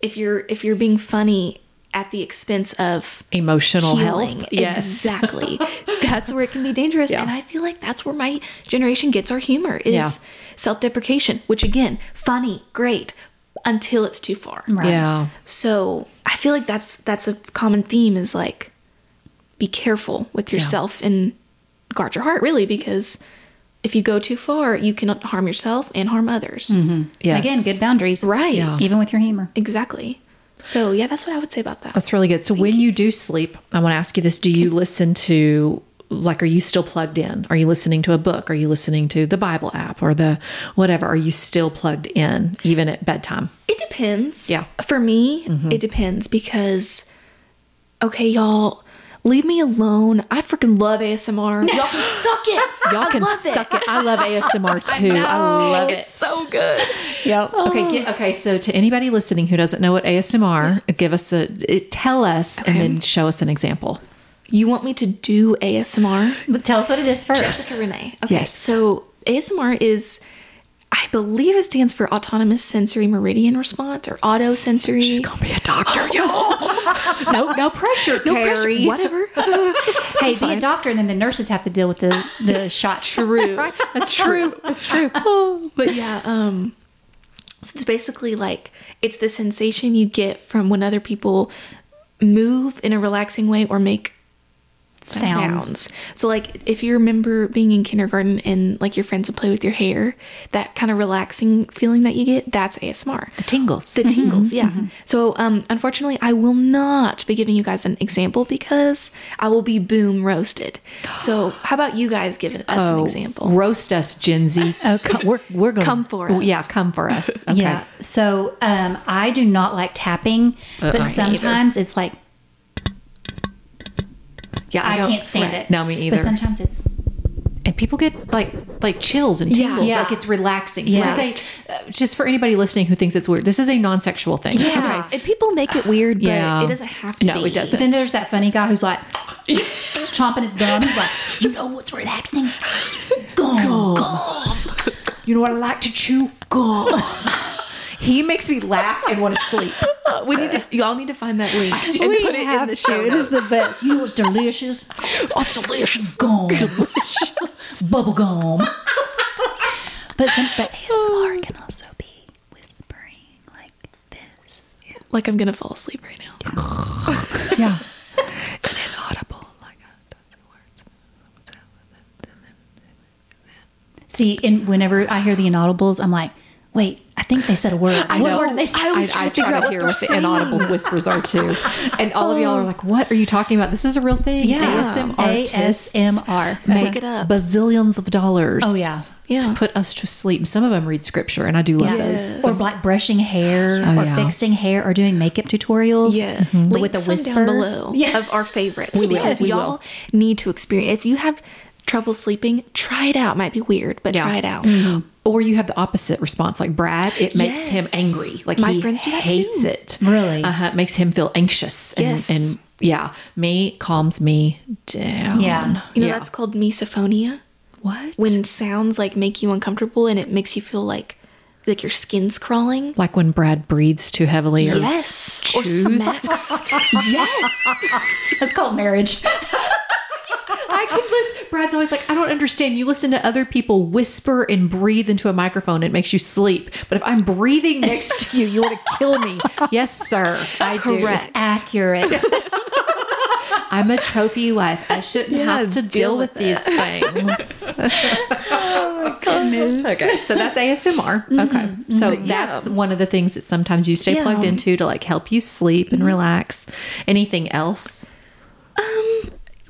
if you're if you're being funny at the expense of Emotional healing. health. Yes. Exactly. (laughs) that's where it can be dangerous. Yeah. And I feel like that's where my generation gets our humor is Yeah. self-deprecation, which again, funny, great, until it's too far. Right. Yeah. So I feel like that's that's a common theme is like be careful with yourself and guard your heart really because if you go too far, you can harm yourself and harm others. Mm-hmm. Yes. Again, good boundaries. Right. Yeah. Even with your humor. Exactly. So yeah, that's what I would say about that. That's really good. So when you do sleep, I want to ask you this: Do you listen to like are you still plugged in? Are you listening to a book? Are you listening to the Bible app or the whatever? Are you still plugged in even at bedtime? It depends. Yeah. For me, mm-hmm. it depends because, okay, y'all, leave me alone. I freaking love ASMR. (laughs) Y'all can suck it. Y'all I can suck it. I love (laughs) ASMR too. I, love it. It's so good. Yep. Okay, get, okay. So to anybody listening who doesn't know what ASMR, give us a eh, tell us and then show us an example. You want me to do ASMR? But tell us what it is first. Jessica Renee. Okay. Yes. So ASMR is, I believe it stands for Autonomous Sensory Meridian Response or Auto Sensory. She's Gonna be a doctor, y'all. (laughs) no, no pressure, no Carrie. pressure. Whatever. (laughs) Hey, be a doctor, and then the nurses have to deal with the the (laughs) shot. True. That's true. That's true. but yeah, um so it's basically like it's the sensation you get from when other people move in a relaxing way or make Sounds. sounds. So like if you remember being in kindergarten and like your friends would play with your hair, that kind of relaxing feeling that you get, that's ASMR. The tingles. The tingles, yeah. So, um, unfortunately, I will not be giving you guys an example because I will be boom roasted. So, how about you guys give it us an example? Roast us, Gen Z. (laughs) Okay. We're, we're going Come for us. Yeah, come for us. (laughs) Okay. Yeah. So um, I do not like tapping, Uh, but I either. sometimes it's like Yeah, I, don't- can't stand it. No, me either. But sometimes it's and people get like like chills and tingles. Yeah. Like it's relaxing. Yeah. This is a, uh, just for anybody listening who thinks it's weird. This is a non-sexual thing. Yeah. And people make it weird, but Yeah. it doesn't have to No, be. it doesn't. But then there's that funny guy who's like (laughs) chomping his gum. He's like, you know what's relaxing? Gum. gum. You know what I like to chew? Gum. (laughs) he makes me laugh and want to sleep. (laughs) we need to, y'all need to find that link and We put it in the to. show. It is the best. You what's delicious? (laughs) Oh, it's delicious. Gum. delicious. (laughs) Bubble gum. But, some, but oh. ASMR can also be whispering like this. Like I'm gonna fall asleep right now. Yeah. and inaudible. Like uh, a toxic word. See, and whenever I hear the inaudibles, I'm like, wait, I think they said a word. I what know. word did they say? I was I, I try to hear what the inaudible whispers are too. And all of y'all are um, like, "What are you talking about? This is a real thing." Yeah. ASM artists ASMR. make it up. bazillions of dollars. Oh, yeah. Yeah. to put us to sleep. Some of them read scripture, and I do love Yes. those. or like brushing hair Oh, or yeah. fixing hair or doing makeup tutorials. Yeah, mm-hmm. Link with a whisper. down below Yeah. of our favorites We because We y'all will. need to experience. If you have trouble sleeping, try it out. Might be weird, but Yeah. try it out. Or you have the opposite response, like Brad. It makes him angry. Like My he friends do that hates too. it. Really? uh-huh. it makes him feel anxious. And, Yes. and yeah, me calms me down. Yeah. You know Yeah. that's called misophonia. what? When sounds like make you uncomfortable and it makes you feel like like your skin's crawling. Like when Brad breathes too heavily or Yes. Or chews. smacks. (laughs) yes. That's called marriage. I can listen. Brad's always like, I don't understand. You listen to other people whisper and breathe into a microphone, it makes you sleep. But if I'm breathing next to you, you want to kill me. (laughs) Yes, sir. I do. Correct. Accurate. (laughs) I'm a trophy wife. I shouldn't have to deal, with, these things. (laughs) oh my Okay, so that's ASMR. Mm-hmm. Okay, mm-hmm. so that's one of the things that sometimes you stay Yeah. plugged into to like help you sleep and mm-hmm. relax. Anything else? Um,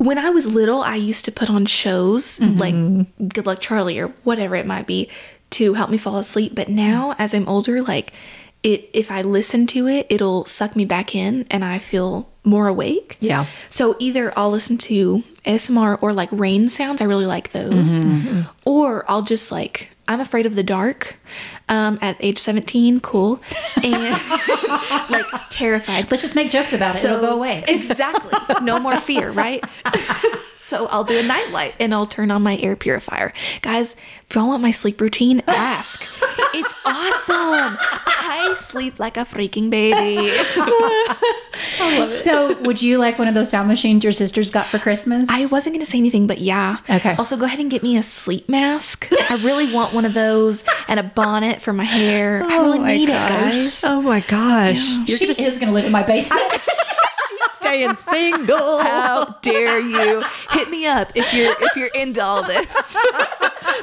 when I was little, I used to put on shows Mm-hmm. like Good Luck Charlie or whatever it might be to help me fall asleep. But now, as I'm older, like it, if I listen to it, it'll suck me back in, and I feel more awake. Yeah. So either I'll listen to ASMR or like rain sounds. I really like those. Mm-hmm. Or I'll just like I'm afraid of the dark. Um, at age 17, cool, and (laughs) like terrified. Let's just make jokes about it. It'll go away. Exactly. No more fear, right? (laughs) so I'll do a nightlight and I'll turn on my air purifier. Guys, if y'all want my sleep routine, ask. (laughs) It's awesome. I sleep like a freaking baby. So, would you like one of those sound machines your sisters got for Christmas? I wasn't going to say anything, but yeah. Okay. Also, go ahead and get me a sleep mask. I really want one of those and a bonnet for my hair. I oh really need gosh. it, guys. Oh my gosh. You're she gonna is going to live in my basement. (laughs) staying single. How dare you? Hit me up if you're if you're into all this.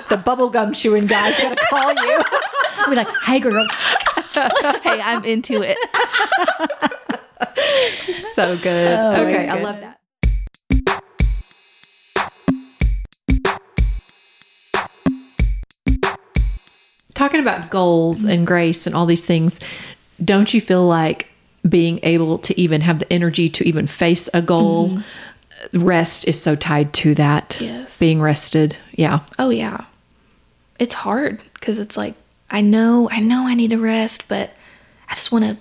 the bubblegum chewing guy's gonna call you. I'll (laughs) be like, hey, girl. hey, I'm into it. so good. Oh, okay, I love that. Talking about goals and grace and all these things, don't you feel like being able to even have the energy to even face a goal, mm-hmm. rest is so tied to that? Yes. Being rested. Yeah. Oh yeah. It's hard because it's like I know I know I need to rest, but I just want to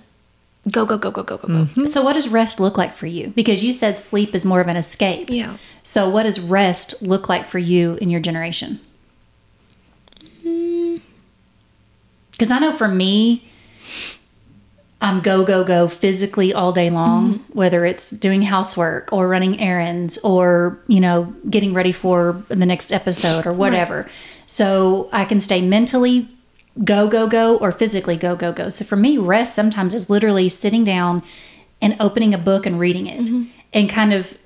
go go go go go go go. Mm-hmm. So, what does rest look like for you? Because you said sleep is more of an escape. Yeah. So, what does rest look like for you in your generation? Mm. Because I know for me, I'm go, go, go physically all day long, mm-hmm. whether it's doing housework or running errands or, you know, getting ready for the next episode or whatever. So I can stay mentally go, go, go or physically go, go, go. So for me, rest sometimes is literally sitting down and opening a book and reading it mm-hmm. and kind of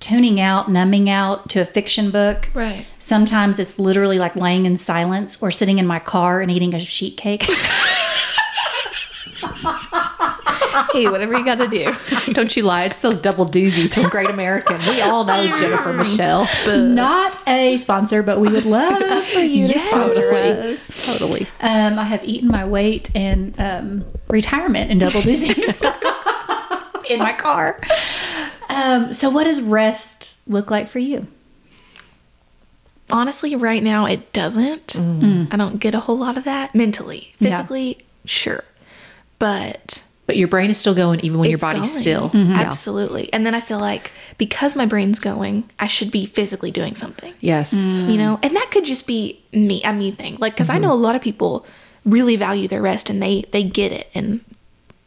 tuning out, numbing out to a fiction book. Right. Sometimes it's literally like laying in silence or sitting in my car and eating a sheet cake. (laughs) (laughs) Hey, whatever you got to do. Don't you lie? It's those double doozies from Great American. We all know Jennifer Michelle. Not a sponsor, but we would love for you to sponsor us. Totally. Um, I have eaten my weight in um, retirement in double doozies (laughs) in my car. Um, so, what does rest look like for you? Honestly, right now it doesn't. I don't get a whole lot of that mentally. Yeah. Physically, sure. But But your brain is still going even when your body's going. still. Mm-hmm. Yeah. Absolutely. And then I feel like because my brain's going, I should be physically doing something. Yes. you know and that could just be me a me thing like because i know a lot of people really value their rest and they they get it and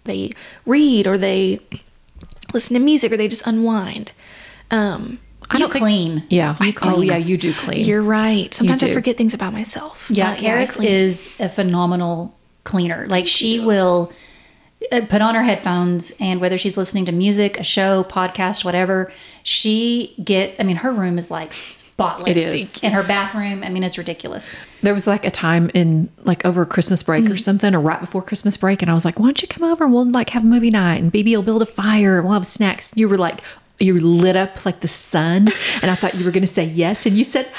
they read or they listen to music or they just unwind um I don't clean. Yeah. You Oh, clean. yeah, you do clean. you're right sometimes i forget things about myself Yeah, Uh, Karis I is a phenomenal cleaner. Like she will uh, put on her headphones and whether she's listening to music, a show, podcast, whatever, she gets I mean her room is like spotless. It is. In her bathroom, I mean it's ridiculous. There was like a time in like over Christmas break Mm-hmm. or something, or right before Christmas break, and I was like, "Why don't you come over and we'll like have a movie night, and BB will build a fire, and we'll have snacks." You were like, you lit up like the sun, and I thought you were going to say yes, and you said,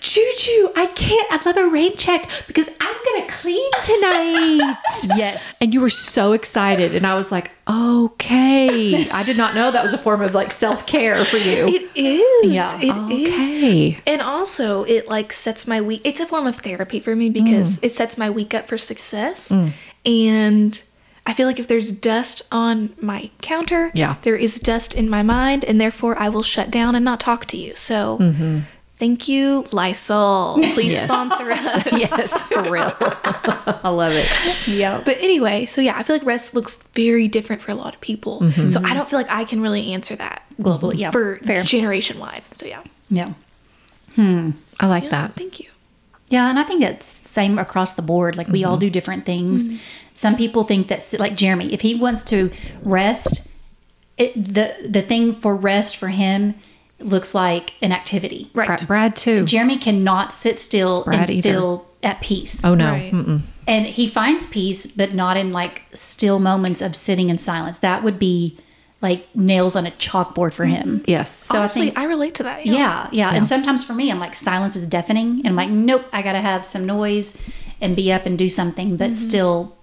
"Juju, I can't. I'd love a rain check because I'm going to clean tonight." (laughs) Yes. And you were so excited, and I was like, "Okay." I did not know that was a form of like self care for you. it is Yeah. it is. okay. and also it like sets my week it's a form of therapy for me because mm. it sets my week up for success mm. and i feel like if there's dust on my counter Yeah. there is dust in my mind and therefore i will shut down and not talk to you so Thank you, Lysol. (laughs) Please Yes. sponsor us. (laughs) yes, for real. (laughs) I love it. Yeah. But anyway, so yeah, I feel like rest looks very different for a lot of people. Mm-hmm. So I don't feel like I can really answer that Globally, yeah. for fair. generation wide. So yeah. Yeah. Hmm. I like Yeah, that. Thank you. Yeah, and I think that's same across the board. Like we all Mm-hmm. do different things. Some people think that like Jeremy, if he wants to rest, it, the the thing for rest for him looks like an activity. Right. Brad, Brad too. Jeremy cannot sit still Brad and either. feel at peace. oh no. Right. And he finds peace, but not in like still moments of sitting in silence. That would be like nails on a chalkboard for him. Mm-hmm. Yes. So Honestly, I think I relate to that. yeah, yeah, And sometimes for me, I'm like, silence is deafening. And I'm like, nope, I got to have some noise and be up and do something, but mm-hmm. still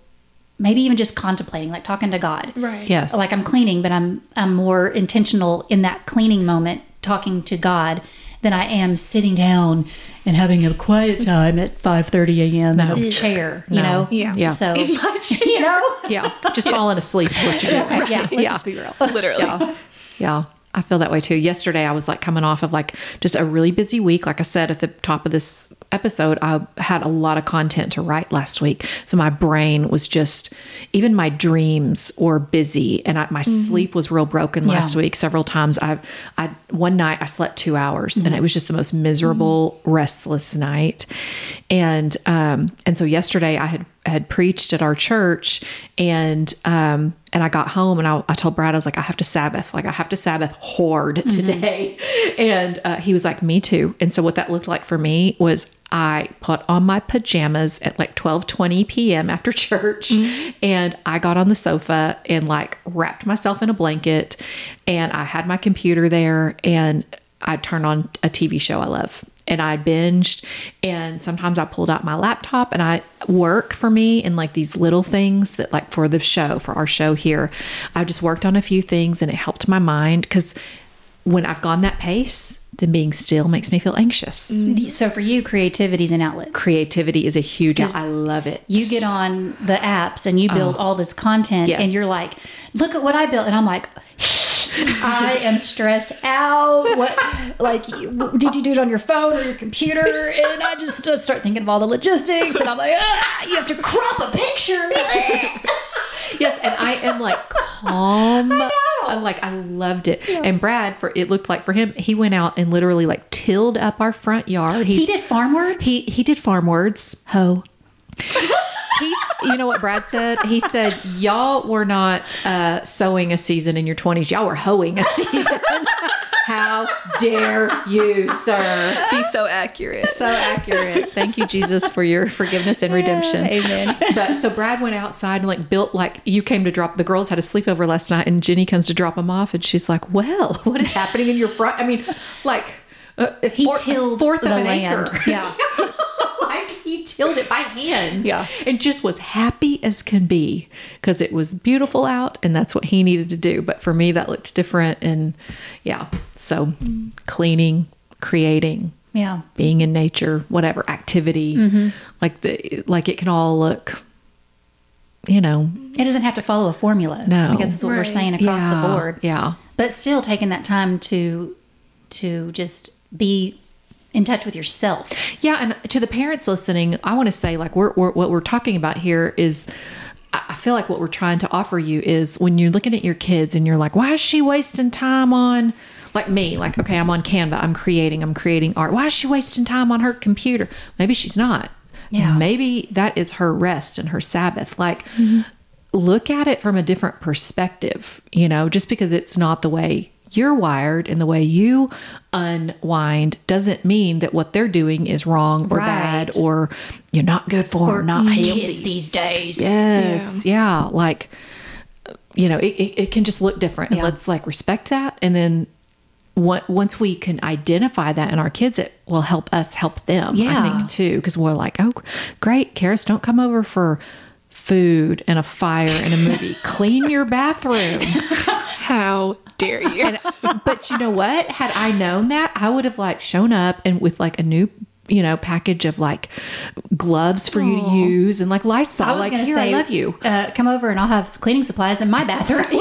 maybe even just contemplating, like talking to God. Right. yes. Like I'm cleaning, but I'm I'm more intentional in that cleaning moment, talking to God, than I am sitting down and having a quiet time at 5:30 a.m. in a chair. You No. know, Yeah. Yeah. So (laughs) (laughs) you know, Yeah. Just falling asleep. is What you do. okay, yeah. Let's Yeah. just be real. Literally. Yeah. Yeah. I feel that way too. Yesterday, I was like coming off of like just a really busy week. Like I said at the top of this episode, I had a lot of content to write last week. So my brain was just, even my dreams were busy and I, my sleep was real broken last Yeah. week. Several times I, I, one night I slept two hours and it was just the most miserable, restless night. And, um, and so yesterday I had, had preached at our church and, um, and I got home and I, I told Brad, I was like, I have to Sabbath. Like, I have to Sabbath hard today. (laughs) And uh, he was like, Me too. And so, what that looked like for me was I put on my pajamas at like 12 20 p.m. after church. And I got on the sofa and like wrapped myself in a blanket. And I had my computer there and I turned on a TV show I love and I binged. And sometimes I pulled out my laptop and I work for me in like these little things that, like for the show, for our show here, I just worked on a few things and it helped my mind because when I've gone that pace, then being still makes me feel anxious. Mm-hmm. So for you, creativity is an outlet. Creativity is a huge, I love it. you get on the apps and you build uh-huh. all this content Yes. and you're like look at what i built and i'm like i am stressed out what like did you do it on your phone or your computer and i just uh, start thinking of all the logistics and i'm like ah, you have to crop a picture (laughs) yes, and I am like calm. I know. I'm like I loved it. And Brad, for it looked like for him, he went out and literally like tilled up our front yard. He's, he did farm words He he did farm words. ho He's you know what Brad said? He said y'all were not uh, sowing a season in your 20s. Y'all were hoeing a season. (laughs) How dare you, sir? Be so accurate. So accurate. Thank you, Jesus, for your forgiveness and redemption. Amen. But so Brad went outside and like built like you came to drop the girls had a sleepover last night and Jenni comes to drop them off and she's like, "Well, (laughs) what is happening in your front?" I mean, like uh, he fourth, tilled fourth the of an land acre. (laughs) yeah he tilled it by hand. Yeah. And just was happy as can be because it was beautiful out and that's what he needed to do. But for me, that looked different. And yeah, so cleaning, creating, yeah being in nature, whatever activity, Mm-hmm. like the, like it can all look, you know, it doesn't have to follow a formula No. because guess that's what we're saying across yeah, the board Yeah. but still taking that time to to just be in touch with yourself Yeah, and to the parents listening, I want to say like we're, we're what we're talking about here is I I feel like what we're trying to offer you is when you're looking at your kids and you're like, why is she wasting time on like me? Like, okay, I'm on Canva, I'm creating, I'm creating art. Why is she wasting time on her computer? Maybe she's not. Yeah. Maybe that is her rest and her Sabbath. Like mm-hmm. look at it from a different perspective, you know, just because it's not the way you're wired and the way you unwind doesn't mean that what they're doing is wrong or Right. bad or you're not good for or not kids these days Yes. Yeah. Like, you know, it, it, it can just look different. And Yeah. let's like respect that. And then what, once we can identify that in our kids, it will help us help them, yeah. I think, too. Because we're like, oh, great, Karis, don't come over for food and a fire and a movie. (laughs) Clean your bathroom. (laughs) How dare you? but you know what? Had I known that, I would have like shown up and with like a new you know package of like gloves for you to use and like Lysol. I was like to here, say, I love you. Uh, come over and I'll have cleaning supplies in my bathroom. (laughs)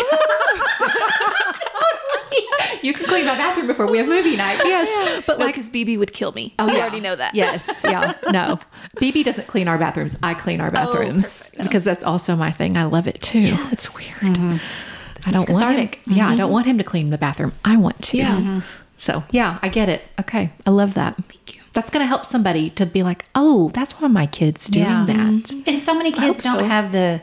you can clean my bathroom before we have movie night. Yes, but But like, like because BB would kill me. Oh, yeah. already know that. Yes, yeah. No. BB doesn't clean our bathrooms. I clean our bathrooms because that's also my thing. I love it too. It's weird. I don't want him. cathartic. Yeah, I mm-hmm. don't want him to clean the bathroom. I want to. Yeah. Mm-hmm. So, yeah, I get it. Okay. I love that. Thank you. That's going to help somebody to be like, "Oh, that's why my kids doing Yeah. that." Mm-hmm. And so many kids don't so. have the,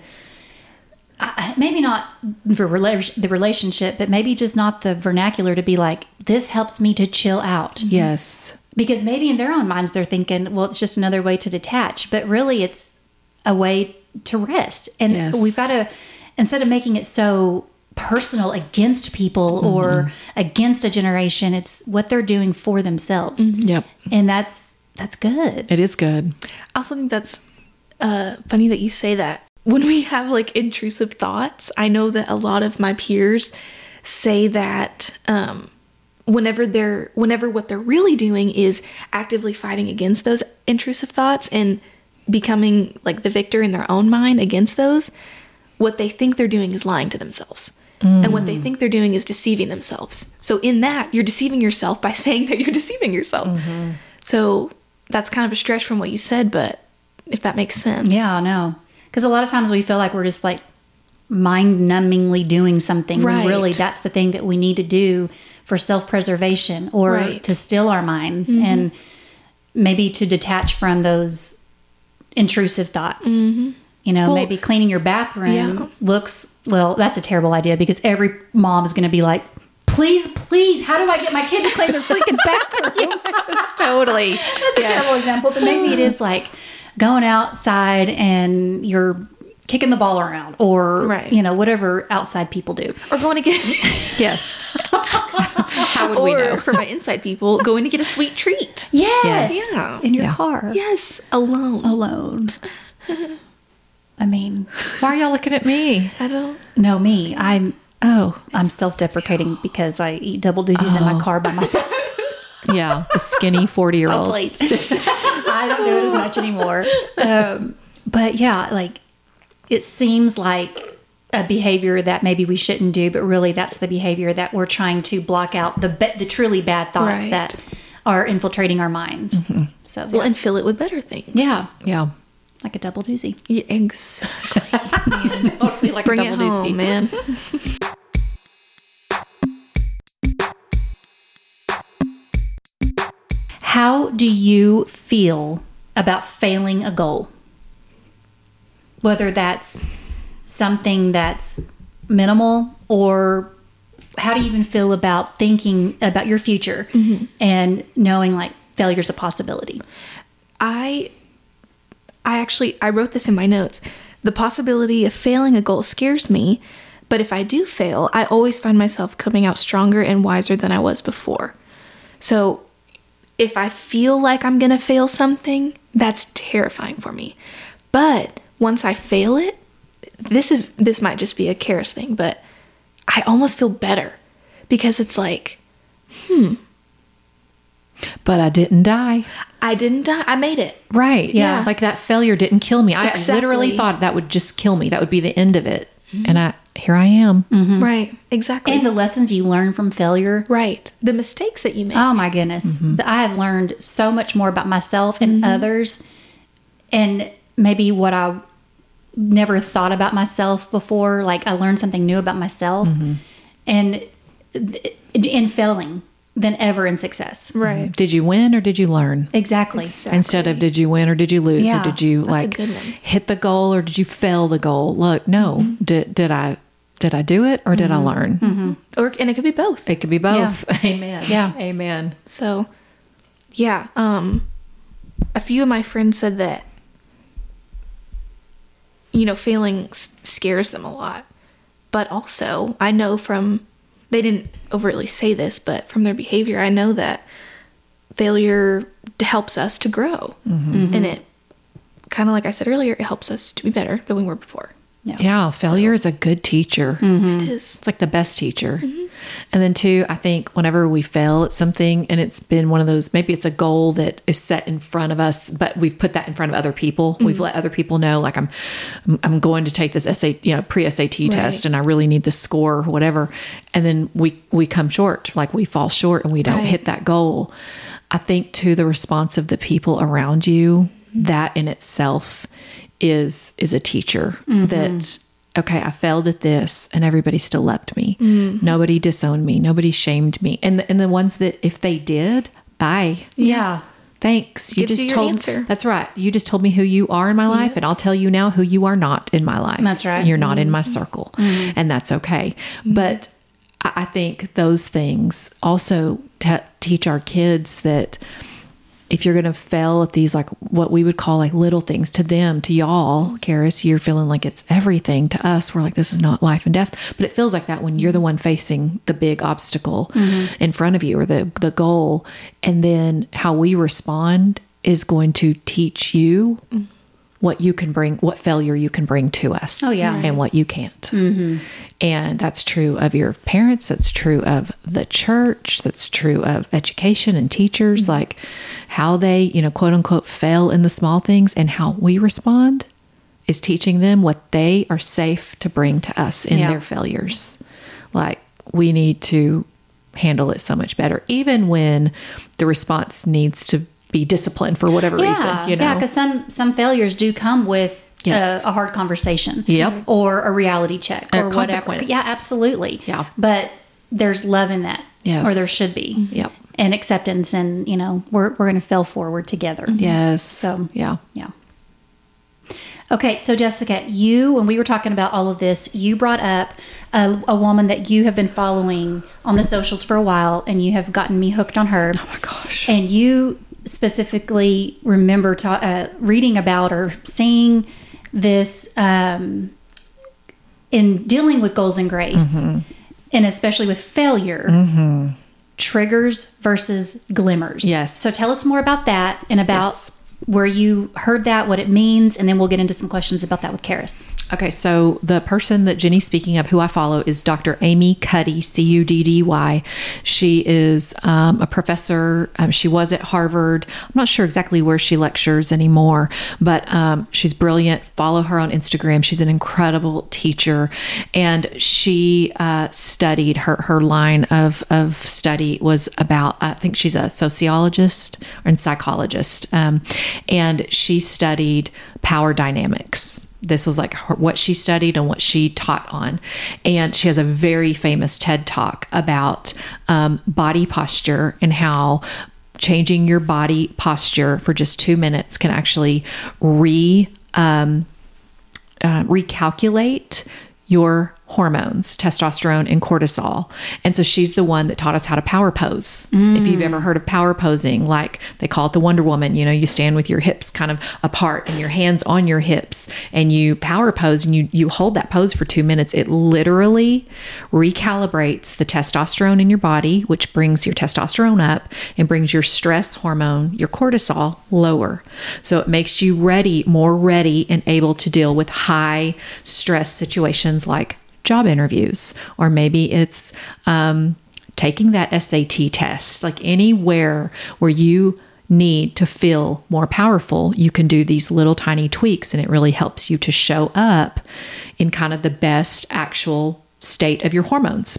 uh, uh maybe not for rela- the relationship, but maybe just not the vernacular to be like, this helps me to chill out. Yes. Because maybe in their own minds, they're thinking, well, it's just another way to detach. But really, it's a way to rest. And Yes. we've got to, instead of making it so personal against people or against a generation, it's what they're doing for themselves. Yep. And that's, that's good. It is good. I also think that's uh, funny that you say that. When we have like intrusive thoughts, I know that a lot of my peers say that um, whenever they're whenever what they're really doing is actively fighting against those intrusive thoughts and becoming like the victor in their own mind against those, what they think they're doing is lying to themselves. And what they think they're doing is deceiving themselves. So in that, you're deceiving yourself by (laughs) saying that you're deceiving yourself. So that's kind of a stretch from what you said, but if that makes sense. Yeah, I know. Because a lot of times we feel like we're just like mind numbingly doing something. Right. When really, that's the thing that we need to do for self preservation or Right. Mm-hmm. to still our minds and maybe to detach from those intrusive thoughts. You know, Mm-hmm. Well, maybe cleaning your bathroom yeah. looks, well, that's a terrible idea because every mom is going to be like, Please, please, how do I get my kid to clean their freaking (laughs) bathroom? (laughs) totally. That's a terrible example, but maybe it is like going outside and you're kicking the ball around or Right. you know whatever outside people do. Or going to get, (laughs) Yes. How would we know? for my inside people, going to get a sweet treat. Yes. Yeah. In your Yeah. car. Yes, alone. Alone. I mean, Why are y'all looking at me? I don't. no me. I'm Oh, I'm self-deprecating because I eat double doozies in my car by myself. (laughs) yeah. The skinny (laughs) 40 year oh, old. please. (laughs) I don't do it as much anymore. Um, but yeah, like it seems like a behavior that maybe we shouldn't do, but really that's the behavior that we're trying to block out the ba- the truly bad thoughts Right. that are infiltrating our minds. So Well, and fill it with better things. yeah, Yeah. Like a double doozy. Yeah, exactly. (laughs) Totally like Bring it home, man. How do you feel about failing a goal? Whether that's something that's minimal or how do you even feel about thinking about your future mm-hmm. and knowing like failure's a possibility? I I actually I wrote this in my notes. The possibility of failing a goal scares me, but if I do fail, I always find myself coming out stronger and wiser than I was before. So, if I feel like I'm going to fail something, that's terrifying for me. But once I fail it, this is this might just be a Karis thing, but I almost feel better because it's like hmm, But I didn't die. I didn't die. I made it. Right. Yeah. Like that failure didn't kill me. I literally thought that would just kill me. That would be the end of it. Mm-hmm. And I here I am. Mm-hmm. Right. Exactly. And the lessons you learn from failure. right. The mistakes that you make. Oh my goodness. Mm-hmm. Th- I have learned so much more about myself and others and maybe what I never thought about myself before. Like I learned something new about myself and in failing than ever in success. Right. Did you win or did you learn? Exactly. Instead of did you win or did you lose Yeah, or did you like hit the goal or did you fail the goal? Look, no. Mm-hmm. Did did I did I do it or did I learn? Or and it could be both. It could be both. (laughs) Amen. Yeah. Amen. So, yeah. Um, a few of my friends said that you know failing s- scares them a lot, but also I know from they didn't overtly say this, but from their behavior, I know that failure d- helps us to grow, mm-hmm. and it kind of like I said earlier, it helps us to be better than we were before. Yeah, failure is a good teacher. Mm-hmm. It is. It's like the best teacher. Mm-hmm. And then, two, I think whenever we fail at something and it's been one of those, maybe it's a goal that is set in front of us, but we've put that in front of other people. Mm-hmm. We've let other people know, like, I'm, I'm going to take this SAT, you know, pre SAT test and I really need the score or whatever. And then we, we come short, like we fall short and we don't Right. hit that goal. I think, to the response of the people around you, that in itself is is a teacher mm-hmm. that okay i failed at this and everybody still loved me. Mm. Nobody disowned me. Nobody shamed me. And the, and the ones that if they did bye. Yeah. thanks. You Gives just you told answer. that's right. You just told me who you are in my life and i'll tell you now who you are not in my life. That's right. you're not in mm-hmm. my circle. Mm-hmm. And that's okay. But I, I think those things also te- teach our kids that if you're going to fail at these like what we would call like little things to them to y'all Karis you're feeling like it's everything to us. We're like this is not life and death. But it feels like that when you're the one facing the big obstacle mm-hmm. in front of you or the the goal. And then how we respond is going to teach you mm-hmm. What you can bring what failure you can bring to us Oh, yeah. and what you can't. Mm-hmm. And that's true of your parents. That's true of the church. That's true of education and teachers mm-hmm. like how they you know quote unquote fail in the small things and how we respond is teaching them what they are safe to bring to us in Yeah. their failures. Like we need to handle it so much better. Even when the response needs to be disciplined for whatever Yeah, reason you know yeah, because some some failures do come with Yes. a, a hard conversation, Yep. or a reality check, or whatever. Yeah, absolutely. Yeah. but there's love in that, Yes. or there should be. Mm-hmm. Yep. and acceptance, and you know we're we're going to fail forward together. Mm-hmm. yes So- yeah Yeah. Okay, so Jessica, you, when we were talking about all of this, you brought up a, a woman that you have been following on the socials for a while, and you have gotten me hooked on her. oh my gosh And you specifically remember ta- uh, reading about or seeing this um, in dealing with goals and grace, Mm-hmm. and especially with failure. Triggers versus glimmers. Yes. So tell us more about that and about Yes. Where you heard that, what it means, and then we'll get into some questions about that with Karis. Okay, so the person that Jenni's speaking of, who I follow, is Dr. Amy Cuddy, C U D D Y. She is um, a professor. Um, she was at Harvard. I'm not sure exactly where she lectures anymore, but um, she's brilliant. Follow her on Instagram. She's an incredible teacher, and she uh, studied her her line of of study was about. I think she's a sociologist and psychologist, um, and she studied power dynamics. This was like her, what she studied and what she taught on. And she has a very famous ted talk about um, body posture and how changing your body posture for just two minutes can actually re um, uh, recalculate your hormones, testosterone and cortisol. And so she's the one that taught us how to power pose. If you've ever heard of power posing, like they call it the Wonder Woman, you know, you stand with your hips kind of apart and your hands on your hips and you power pose and you you hold that pose for 2 minutes. It literally recalibrates the testosterone in your body, which brings your testosterone up and brings your stress hormone, your cortisol lower. So it makes you ready, more ready and able to deal with high stress situations like job interviews, or maybe it's um, taking that SAT test, like anywhere where you need to feel more powerful, you can do these little tiny tweaks, and it really helps you to show up in kind of the best actual state of your hormones.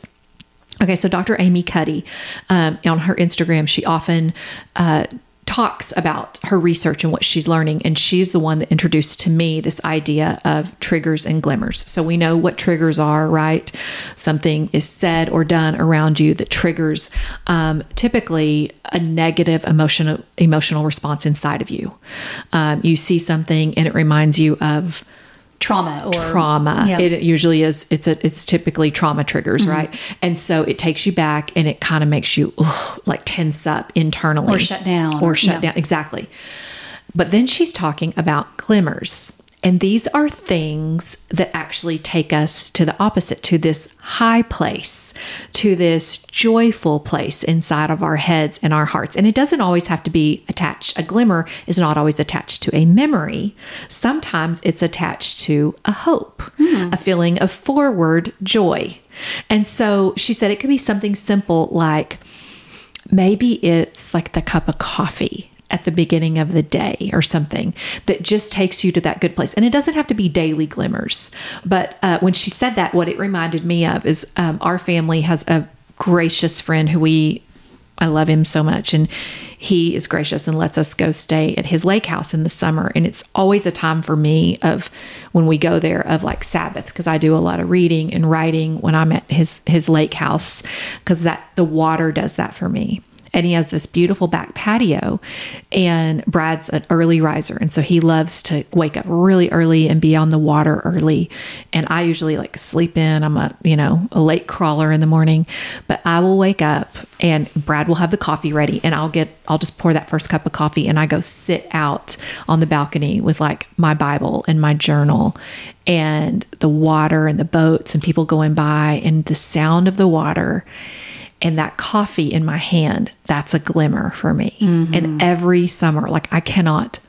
Okay, so Dr. Amy Cuddy, um, on her Instagram, she often uh, talks about her research and what she's learning. And she's the one that introduced to me this idea of triggers and glimmers. So we know what triggers are, right? Something is said or done around you that triggers um, typically a negative emotional emotional response inside of you. Um, you see something and it reminds you of Trauma or trauma. Yeah. It usually is. It's a. It's typically trauma triggers, mm-hmm. right? And so it takes you back, and it kind of makes you ugh, like tense up internally, Or shut down, or or- shut yeah. down. Exactly. But then she's talking about glimmers, And these are things that actually take us to the opposite, to this high place, to this joyful place inside of our heads and our hearts. And it doesn't always have to be attached, a glimmer is not always attached to a memory. Sometimes it's attached to a hope, hmm. a feeling of forward joy. And so she said it could be something simple like maybe it's like the cup of coffee at the beginning of the day or something that just takes you to that good place. And it doesn't have to be daily glimmers. But uh, when she said that, what it reminded me of is um, our family has a gracious friend who we, I love him so much. And he is gracious and lets us go stay at his lake house in the summer. And it's always a time for me of when we go there of like Sabbath, because I do a lot of reading and writing when I'm at his, his lake house, because that the water does that for me and he has this beautiful back patio and brad's an early riser and so he loves to wake up really early and be on the water early. And i usually like sleep in. I'm a you know a late crawler in the morning. But i will wake up and brad will have the coffee ready and i'll get i'll just pour that first cup of coffee and i go sit out on the balcony with like my bible and my journal and the water and the boats and people going by and the sound of the water and that coffee in my hand, that's a glimmer for me. Mm-hmm. And every summer, like I cannot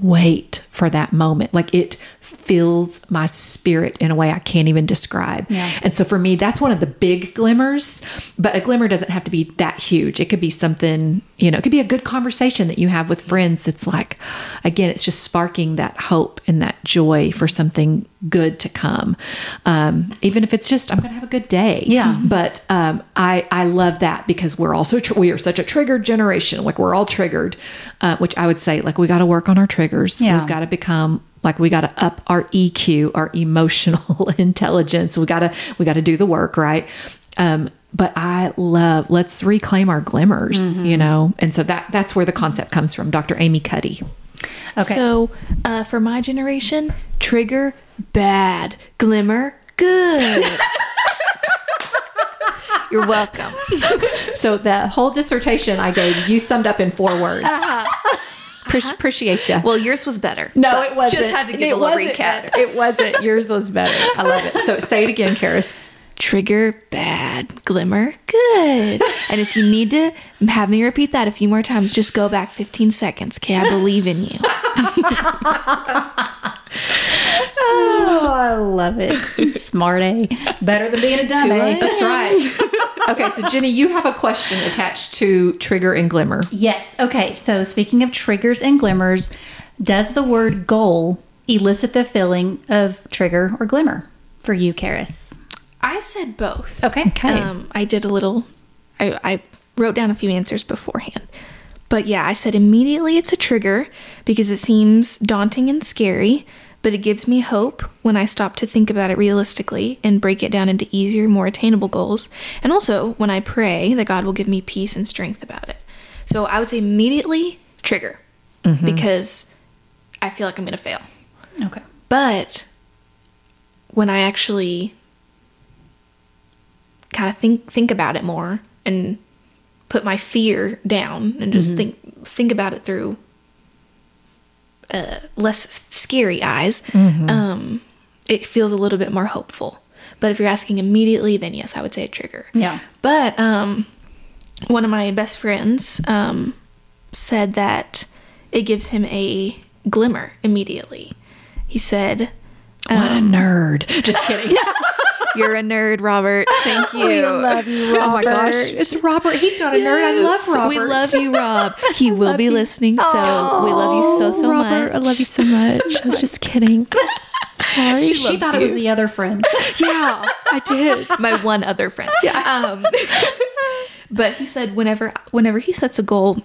wait for that moment. Like it fills my spirit in a way I can't even describe. Yeah. And so for me, that's one of the big glimmers, but a glimmer doesn't have to be that huge. It could be something, you know, it could be a good conversation that you have with friends. It's like, again, it's just sparking that hope and that joy for something good to come. Um, even if it's just, I'm going to have a good day. Yeah. But um, I, I love that because we're also, tr- we are such a triggered generation. Like we're all triggered, uh, which I would say, like, we got to work on our triggers. Yeah. We've got to become like we got to up our EQ, our emotional (laughs) intelligence. We got to we got to do the work, right? Um, but I love let's reclaim our glimmers, you know, and so that that's where the concept comes from. Dr. Amy Cuddy. Okay. So, uh, for my generation, trigger bad, glimmer good. (laughs) You're welcome. So the whole dissertation I gave you summed up in four words. Pre- uh-huh. appreciate you. Well, yours was better. no, it wasn't. Just had to give It a little wasn't recap. better. It wasn't. Yours was better. I love it. So say it again, Karis. Trigger bad, glimmer good. (laughs) and if you need to have me repeat that a few more times, just go back 15 seconds. Okay, I believe in you. (laughs) oh, I love it. Smart A. Better than being a dumb eh? A. That's right. (laughs) okay, so Jenni, you have a question attached to trigger and glimmer. Yes. Okay. So speaking of triggers and glimmers, does the word goal elicit the feeling of trigger or glimmer for you, Karis? I said both. Okay. Okay. Um, I did a little, I, I wrote down a few answers beforehand. But yeah, I said immediately it's a trigger because it seems daunting and scary, but it gives me hope when I stop to think about it realistically and break it down into easier, more attainable goals. And also when I pray that God will give me peace and strength about it. So I would say immediately trigger because I feel like I'm going to fail. Okay. But when I actually kind of think think about it more and put my fear down and just think think about it through uh, less scary eyes, um, it feels a little bit more hopeful. But if you're asking immediately, then yes, I would say a trigger. Yeah. But um, one of my best friends um, said that it gives him a glimmer immediately. He said, What a nerd. Just kidding. (laughs) (laughs) You're a nerd, Robert. Thank you. We love you, Robert. Oh my gosh. It's Robert. He's not a nerd. I love Yes, Robert. We love you, Rob. (laughs) He will be listening, so we love you so so Robert, much. I love you so much. I was just kidding. (laughs) Sorry. She, thought it was the other friend. (laughs) yeah, I did. my one other friend. Um, but he said whenever whenever he sets a goal,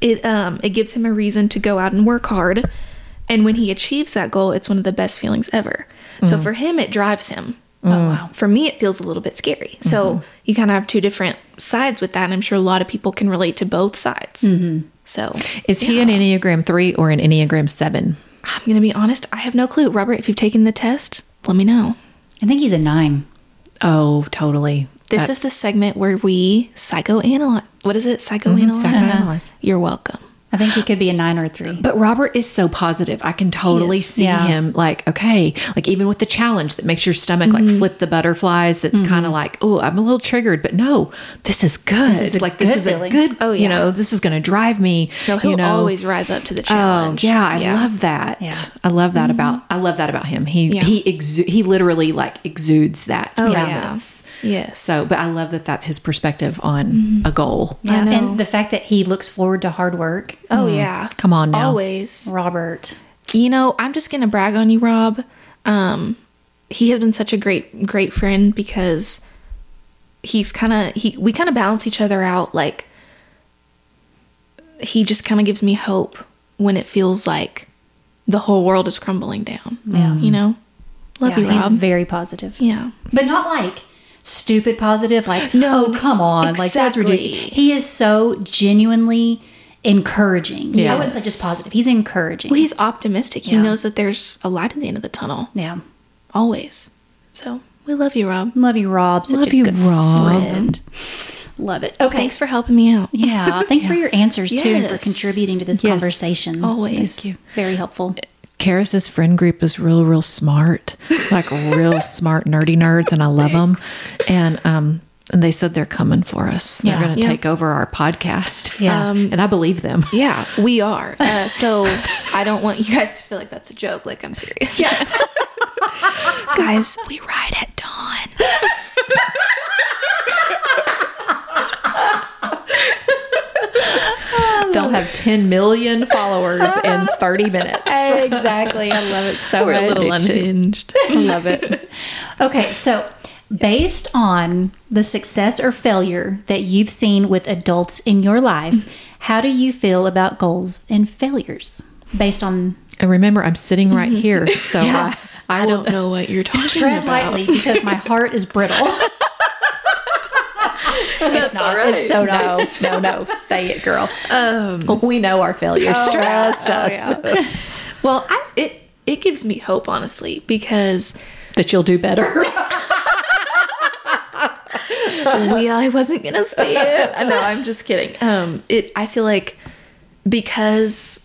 it um it gives him a reason to go out and work hard, and when he achieves that goal, it's one of the best feelings ever. So for him, it drives him. Oh mm. wow! For me, it feels a little bit scary. So mm-hmm. you kind of have two different sides with that. And I'm sure a lot of people can relate to both sides. Mm-hmm. So Is he an Enneagram 3 or an Enneagram 7? I'm gonna be honest. I have no clue, Robert. If you've taken the test, let me know. I think he's a nine. Oh, totally. This That's- is the segment where we psychoanalyze. What is it? Psychoanalyze. Mm-hmm. psychoanalyze. You're welcome. I think he could be a nine or a three. But Robert is so positive. I can totally see yeah. him like, okay, like even with the challenge that makes your stomach Mm-hmm. like flip the butterflies, that's mm-hmm. kind of like, oh, I'm a little triggered, but no, this is good. is a like this good is feeling. a good, Oh, yeah. you know, this is going to drive me. No, he'll you know, always rise up to the challenge. Oh challenge. yeah, I love that. Yeah. I love that mm-hmm. about I love that about him. He Yeah. he exu- he literally like exudes that Oh, yeah. presence. Yes. So, but I love that that's his perspective on mm-hmm. a goal. Yeah, and the fact that he looks forward to hard work. Oh yeah. Come on now. Always. Robert. You know, I'm just gonna brag on you, Rob. Um, he has been such a great, great friend because he's kind of he. We kind of balance each other out. Like he just kind of gives me hope when it feels like the whole world is crumbling down. Yeah, you know. Love Yeah, you, he's very positive. yeah. But not like stupid positive, like, No, oh, come on. Like, that's ridiculous. He is so genuinely encouraging. Yeah. I wouldn't say just positive. He's encouraging. Well, he's optimistic. He knows that there's a light at the end of the tunnel. yeah. Always. So we love you, Rob. Love you, Rob. Such Love a you, good Rob. friend. Love it. Okay. Thanks for helping me out. Yeah. Thanks for (laughs) your answers too and for contributing to this Yes. conversation. Always. Thank you. Very helpful. Karis's friend group is real, real smart, like real (laughs) smart, nerdy nerds, and I love them. And um, and they said they're coming for us. They're going to Yeah. take over our podcast. Yeah. Um, and I believe them. (laughs) Yeah, we are. Uh, so I don't want you guys to feel like that's a joke. Like I'm serious. Yeah. (laughs) guys, we ride at dawn. (laughs) They'll have 10 million followers in 30 minutes. exactly. I love it so We're a little unhinged. I love it. Okay, so based on the success or failure that you've seen with adults in your life, mm-hmm. how do you feel about goals and failures? Based on And remember, I'm sitting right mm-hmm. here, (laughs) so I, I, I don't know what you're talking tread about. lightly because my heart is brittle. (laughs) it's not. It's so nice. No, no, no. Say it, girl. Um, we know our failures. Oh, Trust oh, us. Well, I, it it gives me hope, honestly, because That you'll do better. (laughs) we I wasn't gonna say it. No, I'm just kidding. Um, it I feel like because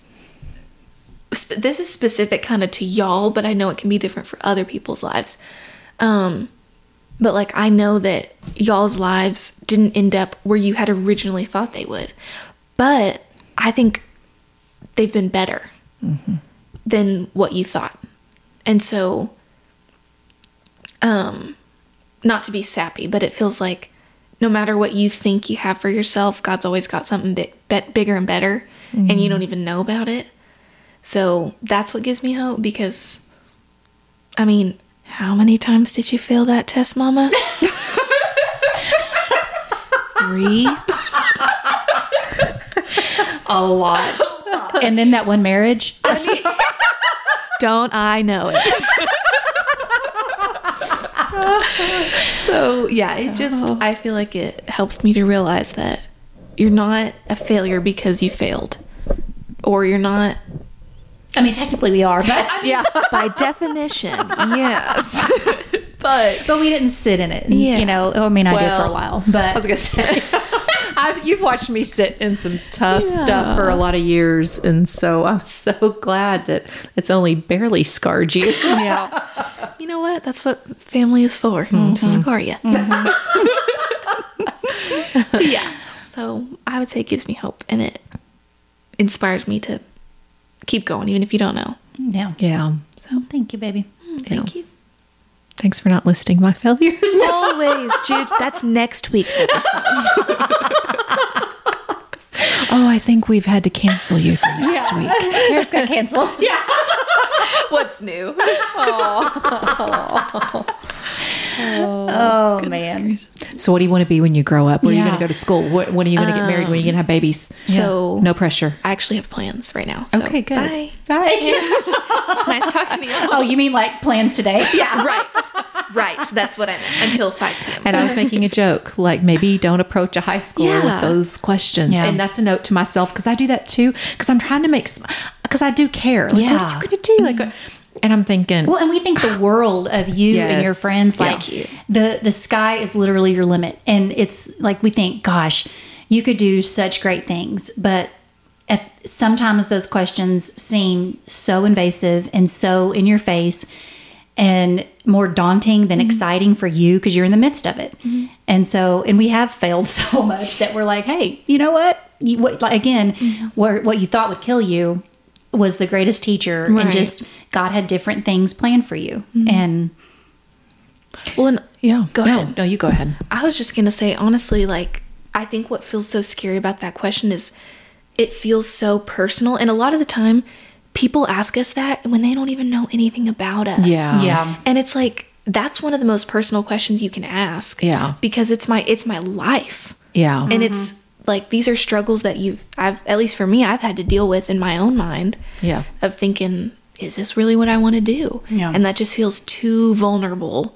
sp- this is specific kind of to y'all, but I know it can be different for other people's lives. Um, but like I know that y'all's lives didn't end up where you had originally thought they would, but I think they've been better than what you thought, and so um not to be sappy, but it feels like no matter what you think you have for yourself, God's always got something big, bet bigger and better, and you mm-hmm. don't even know about it. So that's what gives me hope because, I mean, how many times did you fail that test, Mama? (laughs) Three. A lot. And then that one marriage. (laughs) Don't I know it? (laughs) (laughs) so yeah, it just oh. I feel like it helps me to realize that you're not a failure because you failed, or you're not I mean, technically we are, but (laughs) yeah (laughs) by definition yes, but but we didn't sit in it. And, Yeah. You know, oh, I mean, I did for a while, but I was gonna say, I've you've watched me sit in some tough stuff for a lot of years, and so I'm so glad that it's only barely scarred you. yeah. You know what? That's what family is for to scar you. yeah. So I would say it gives me hope and it inspires me to keep going, even if you don't know. Yeah. yeah. So thank you, baby. Mm, thank you. Thanks for not listing my failures. Always, Jude. That's next week's episode. (laughs) Oh, I think we've had to cancel you for next week. Hair's got canceled. yeah. What's new? (laughs) Oh, oh man. So, what do you want to be when you grow up? Where are you Yeah. going to go to school? What, when are you going to get married? When are you going to have babies? So No pressure. I actually have plans right now. So Okay, good. Bye. Bye. (laughs) It's nice talking to you. (laughs) Oh, you mean like plans today? (laughs) Yeah. right. Right. That's what I meant. Until 5 p.m. And I was making a joke, like maybe don't approach a high school Yeah. with those questions. Yeah. And that's a note to myself because I do that too. Because I'm trying to make, because I do care. Like, Yeah. what are you going to do? Like, what- and I'm thinking, Well, and we think the ah, world of you and your Yes. friends, Yeah. like the the sky is literally your limit, and it's like we think, gosh, you could do such great things, but at sometimes those questions seem so invasive and so in your face and more daunting than mm-hmm. exciting for you because you're in the midst of it. Mm-hmm. And so, and we have failed (laughs) so much that we're like, hey, you know what? You, what like, again, mm-hmm. where, what you thought would kill you was the greatest teacher, Right. and just God had different things planned for you. Mm-hmm. And Well, and Yeah. Go no, ahead. No, you go ahead. I was just gonna say, honestly, like I think what feels so scary about that question is it feels so personal, and a lot of the time, people ask us that when they don't even know anything about us. Yeah. yeah, and it's like that's one of the most personal questions you can ask. Yeah. because it's my it's my life, Yeah. and it's mm-hmm. Like these are struggles that you've I've at least for me I've had to deal with in my own mind. Yeah. of thinking, is this really what I want to do? Yeah. and that just feels too vulnerable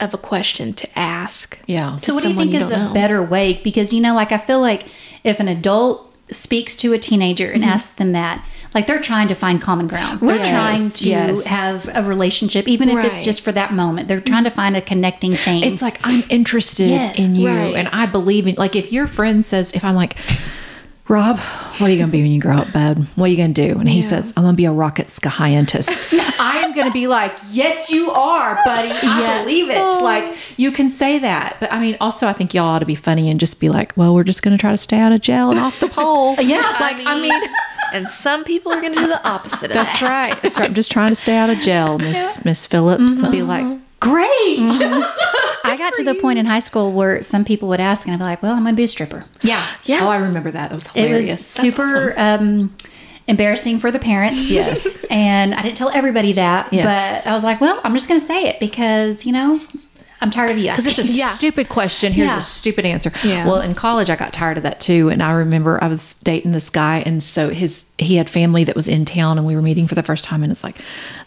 of a question to ask. Yeah. So, what do you think you is a know. better way? Because, you know, like I feel like if an adult speaks to a teenager and mm-hmm. asks them that, like they're trying to find common ground. They're Yes, trying to yes. have a relationship, even if it's just for that moment. They're trying to find a connecting thing. It's like I'm interested Yes, in you right. and I believe in like if your friend says if I'm like Rob, what are you going to be when you grow up, bud? What are you going to do? And he says, I'm going to be a rocket scientist. (laughs) I am going to be like, yes, you are, buddy. I believe it. Oh. Like, you can say that. But I mean, also, I think y'all ought to be funny and just be like, well, we're just going to try to stay out of jail and off the pole. (laughs) yeah, Like I mean, and some people are going to do the opposite of That's that. right. That's right. I'm just trying to stay out of jail, Miss (laughs) Miss Phillips. And be like, great. (laughs) I got to the point in high school where some people would ask, and I'd be like, well, I'm going to be a stripper. Yeah. Yeah. Oh, I remember that. That was hilarious. It hilarious. was super um, embarrassing for the parents. Yes. (laughs) And I didn't tell everybody that, Yes. but I was like, well, I'm just going to say it because, you know, I'm tired of you. Because it's a (laughs) Yeah. stupid question. Here's Yeah. a stupid answer. Yeah. Well, in college, I got tired of that too. And I remember I was dating this guy, and so his he had family that was in town, and we were meeting for the first time. And it's like,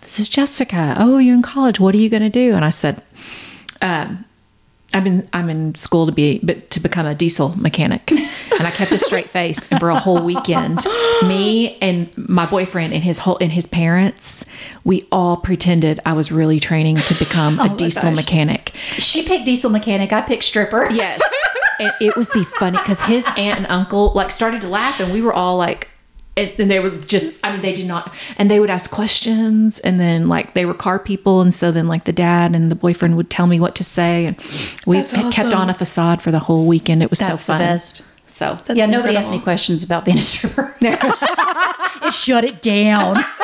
"This is Jessica. Oh, you're in college. What are you going to do?" And I said, um, I'm in I'm in school to be but to become a diesel mechanic. (laughs) And I kept a straight face and for a whole weekend, me and my boyfriend and his whole and his parents, we all pretended I was really training to become (laughs) oh a diesel mechanic. She picked diesel mechanic. I picked stripper. Yes. (laughs) and it was the funny because his aunt and uncle like started to laugh and we were all like and and they were just i mean they did not and they would ask questions and then like they were car people and so then like the dad and the boyfriend would tell me what to say and we That's kept on a facade for the whole weekend it was That's so fun the best. so yeah, nobody asked me questions about being a stripper. (laughs) it shut it down. (laughs)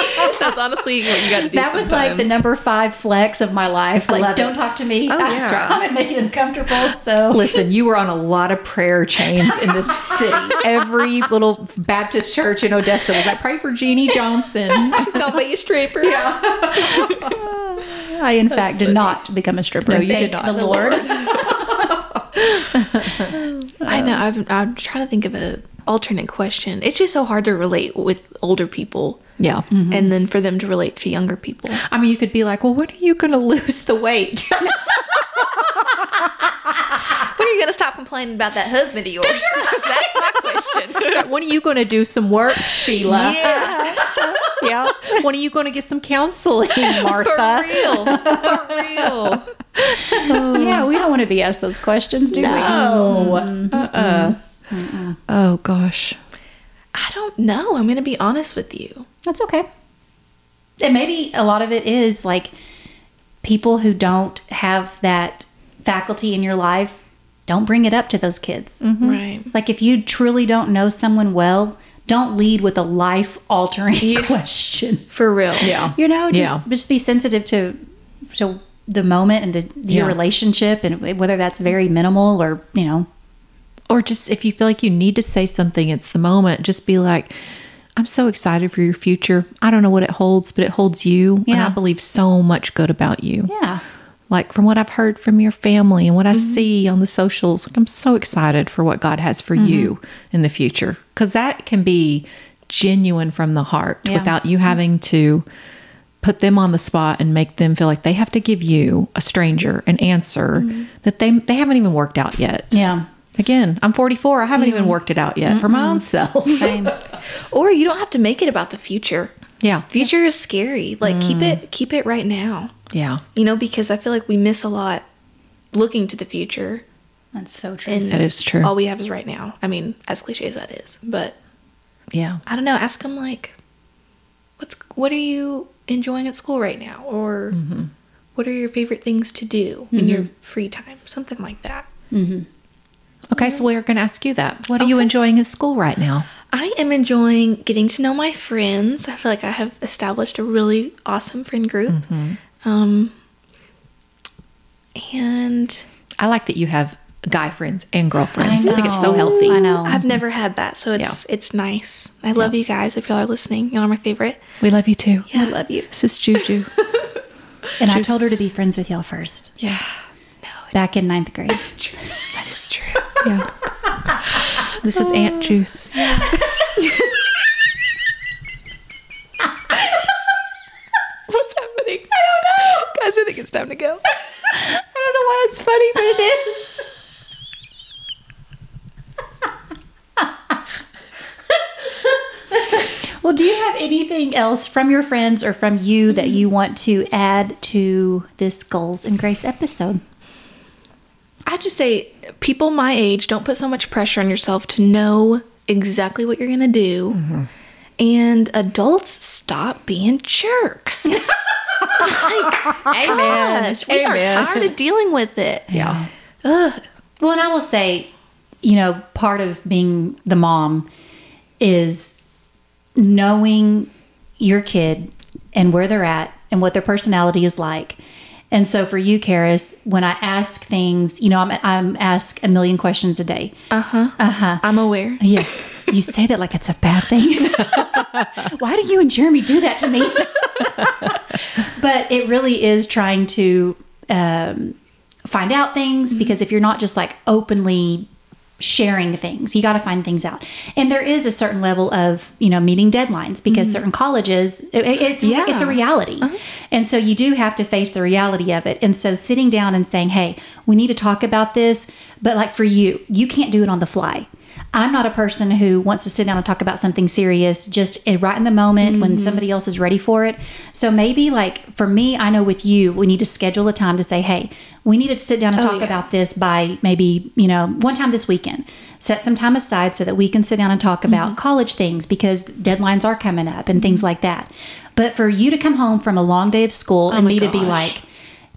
(laughs) That's honestly what you got to do. that was like the number five flex of my life. Like, love don't it. talk to me. Oh, (laughs) That's yeah. right. I'm making it uncomfortable. So Listen, you were on a lot of prayer chains in this city. (laughs) Every little Baptist church in Odessa was like, pray for Jeannie Johnson. She's gonna be a stripper. Yeah. I, in fact, did not become a stripper. No, you Thank did not. The Lord. I know. I've, I'm trying to think of a alternate question. It's just so hard to relate with older people, Yeah. Mm-hmm. and then for them to relate to younger people. I mean, you could be like, well, when are you going (laughs) to lose the weight? (laughs) When are you gonna stop complaining about that husband of yours? That's my question. (laughs) when are you going to do some work, Sheila? Yeah, (laughs) Yeah. When are you going to get some counseling, (laughs) Martha? for real, for real. yeah, we don't want to be asked those questions, do we? No. Uh-uh. Oh, gosh. I don't know. I'm gonna be honest with you. That's okay. And maybe a lot of it is like people who don't have that faculty in your life, don't bring it up to those kids. Mm-hmm. Right. Like if you truly don't know someone well, don't lead with a life altering (laughs) question. For real. Yeah. You know, just Yeah. just be sensitive to to the moment and the your Yeah. relationship and whether that's very minimal or, you know, Or just if you feel like you need to say something, it's the moment. Just be like, I'm so excited for your future. I don't know what it holds, but it holds you. And I believe so much good about you. yeah. Like from what I've heard from your family and what I mm-hmm. see on the socials, like I'm so excited for what God has for you mm-hmm. in the future. Because that can be genuine from the heart Yeah. without you mm-hmm. having to put them on the spot and make them feel like they have to give you a stranger an answer that they they haven't even worked out yet. Yeah. Again, I'm 44. I haven't even worked it out yet for my own self. Same. (laughs) Or you don't have to make it about the future. Yeah. Future is scary. Like keep mm. it keep it right now. Yeah. You know, because I feel like we miss a lot looking to the future That's so true. and That is true. All we have is right now. I mean, as cliche as that is, but Yeah. I don't know, ask them like, what's what are you enjoying at school right now, or mm-hmm. what are your favorite things to do in your mm-hmm. free time, something like that. Mm-hmm. Okay, so we're going to ask you that. What are you enjoying at school right now? I am enjoying getting to know my friends. I feel like I have established a really awesome friend group. Um, and I like that you have guy friends and girlfriends. I, think it's so healthy. I know. I've never had that, so it's it's nice. I love you guys. If y'all are listening, y'all are my favorite. We love you too. Yeah, I love you. This is Juju. (laughs) And I told her to be friends with y'all first. Yeah, Back in ninth grade. that is true. yeah. This is Aunt Juice. What's happening? I don't know, guys. I think it's time to go. (laughs) I don't know why it's funny, but it is. well, do you have anything else from your friends or from you that you want to add to this Goals and Grace episode? I just say, people my age, don't put so much pressure on yourself to know exactly what you're gonna do. And adults, stop being jerks. (laughs) like, gosh, we are tired of dealing with it. Yeah. Ugh. Well, and I will say, you know, part of being the mom is knowing your kid and where they're at and what their personality is like. And so for you, Karis, when I ask things, you know, I'm, I'm asked a million questions a day. Uh huh. Uh huh. I'm aware. Yeah. You say that like it's a bad thing. (laughs) Why do you and Jeremy do that to me? (laughs) but it really is trying to um, find out things because if you're not just like openly sharing things, you got to find things out. And there is a certain level of, you know, meeting deadlines because mm-hmm. certain colleges, it, it's, Yeah. it's a reality. Uh-huh. And so you do have to face the reality of it. And so sitting down and saying, hey, we need to talk about this. But like for you, you can't do it on the fly. I'm not a person who wants to sit down and talk about something serious just right in the moment when mm-hmm. somebody else is ready for it. So maybe like for me, I know with you, we need to schedule a time to say, hey, we need to sit down and oh, talk yeah. about this by maybe, you know, one time this weekend. Set some time aside so that we can sit down and talk about mm-hmm. college things because deadlines are coming up and mm-hmm. things like that. But for you to come home from a long day of school oh and my me to be like,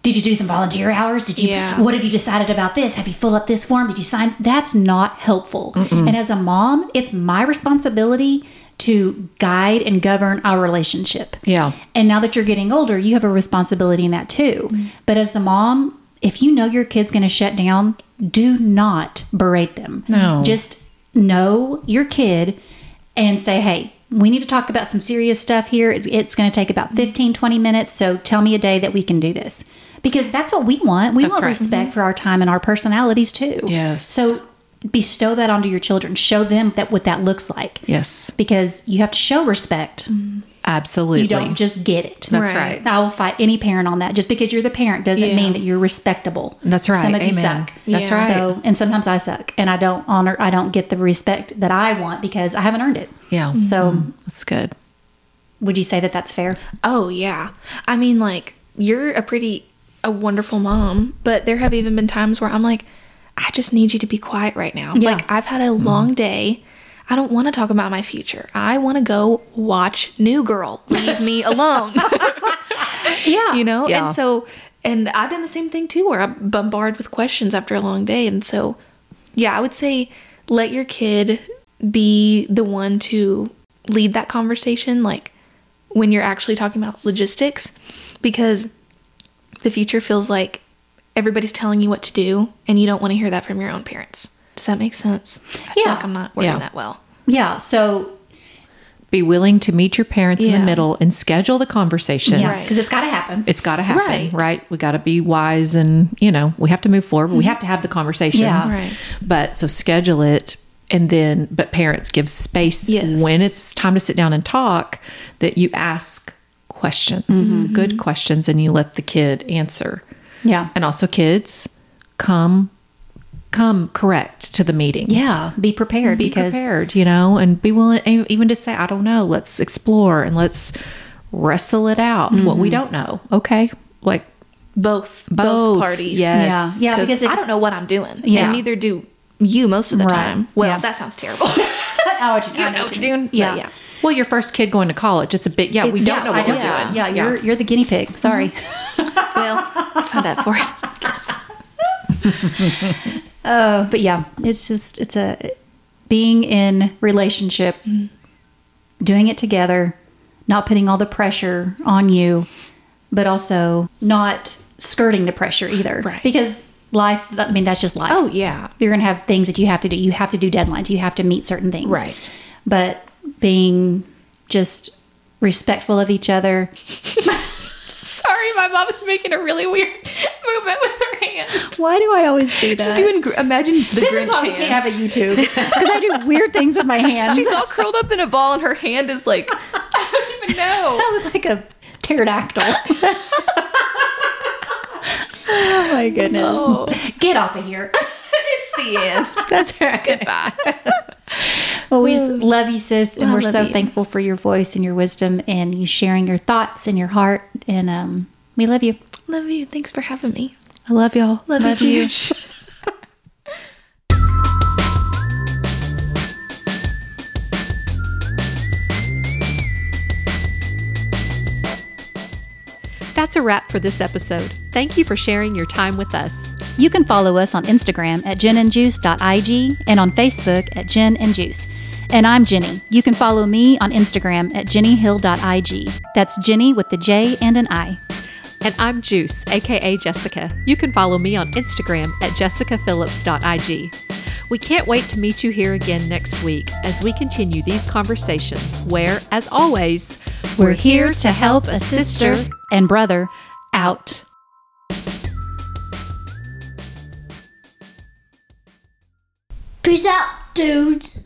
did you do some volunteer hours? Did you? Yeah. What have you decided about this? Have you filled up this form? Did you sign? That's not helpful. And as a mom, it's my responsibility to guide and govern our relationship. Yeah. And now that you're getting older, you have a responsibility in that too. Mm-hmm. But as the mom, if you know your kid's going to shut down, do not berate them. No. Just know your kid and say, hey, we need to talk about some serious stuff here. It's, it's going to take about mm-hmm. 15, 20 minutes. So tell me a day that we can do this. Because that's what we want. We That's want right. respect for our time and our personalities too. Yes. So bestow that onto your children. Show them that what that looks like. Yes. Because you have to show respect. Absolutely. You don't just get it. That's Right. right. I will fight any parent on that. Just because you're the parent doesn't Yeah. mean that you're respectable. That's right. Some of you Amen. suck. That's Yeah. right. So, and sometimes I suck, and I don't honor. I don't get the respect that I want because I haven't earned it. yeah. So, mm-hmm. That's good. would you say that that's fair? Oh yeah. I mean, like you're a pretty a wonderful mom, but there have even been times where I'm like, I just need you to be quiet right now. Yeah. Like I've had a mm-hmm. long day. I don't want to talk about my future. I want to go watch New Girl. Leave me (laughs) alone. (laughs) Yeah. you know? Yeah. And so and I've done the same thing too where I'm bombarded with questions after a long day. And so yeah, I would say let your kid be the one to lead that conversation like when you're actually talking about logistics because the future feels like everybody's telling you what to do and you don't want to hear that from your own parents. Does that make sense? I feel Yeah. like I'm not wording Yeah. that well. Yeah. So, Be willing to meet your parents in the middle and schedule the conversation. yeah, Right. because it's got to happen. It's got to happen, Right. right. We got to be wise and, you know, we have to move forward. We mm-hmm. have to have the conversations. Yeah. Right. But so schedule it and then, but parents give space Yes. when it's time to sit down and talk that you ask questions, mm-hmm. good questions, and you let the kid answer. yeah. And also, kids, come, come correct to the meeting. Yeah. Be prepared Be because prepared, you know, and be willing even to say, I don't know, let's explore and let's wrestle it out. What we mm-hmm. don't know. Okay. Like, Both both, Both, parties. yes. Yeah. Yeah, because if- I don't know what I'm doing. Yeah. And neither do you most of the Right. time. Well, Yeah. that sounds terrible. (laughs) (laughs) I know what you, you know what you're doing. Yeah. yeah. Well, your first kid going to college, it's a bit, yeah, we don't yeah, know I what we're yeah. doing. Yeah, you're you're the guinea pig. Sorry. (laughs) well, that's not that for it. I guess. (laughs) Uh, but yeah, it's just it's a being in relationship, doing it together, not putting all the pressure on you, but also not skirting the pressure either. Right. Because life, I mean, that's just life. Oh yeah. You're gonna have things that you have to do. You have to do deadlines. You have to meet certain things. Right. But being just respectful of each other. (laughs) Sorry, my mom's making a really weird (laughs) movement with her hand. Why do I always do that? She's doing. gr- Imagine the this Grinch is why we hand. can't have a YouTube because I do (laughs) weird things with my hands. She's all curled up in a ball, and her hand is like I don't even know. I look like a pterodactyl. oh my goodness. Get off of here. It's the end. (laughs) That's right. Goodbye. (laughs) Well, we just love you, sis, and we're so you. thankful for your voice and your wisdom and you sharing your thoughts and your heart. And um, we love you. Love you. Thanks for having me. I love y'all. Love, you. (laughs) That's a wrap for this episode. Thank you for sharing your time with us. You can follow us on Instagram at jennandjuice.ig and on Facebook at Jenn and Juice. And I'm Jenni. You can follow me on Instagram at jennihill.ig. That's Jenni with the J and an I. And I'm Juice, aka Jessica. You can follow me on Instagram at jessicaphillips.ig. We can't wait to meet you here again next week as we continue these conversations where, as always, We're here to help a sister and brother out. Peace out, dudes.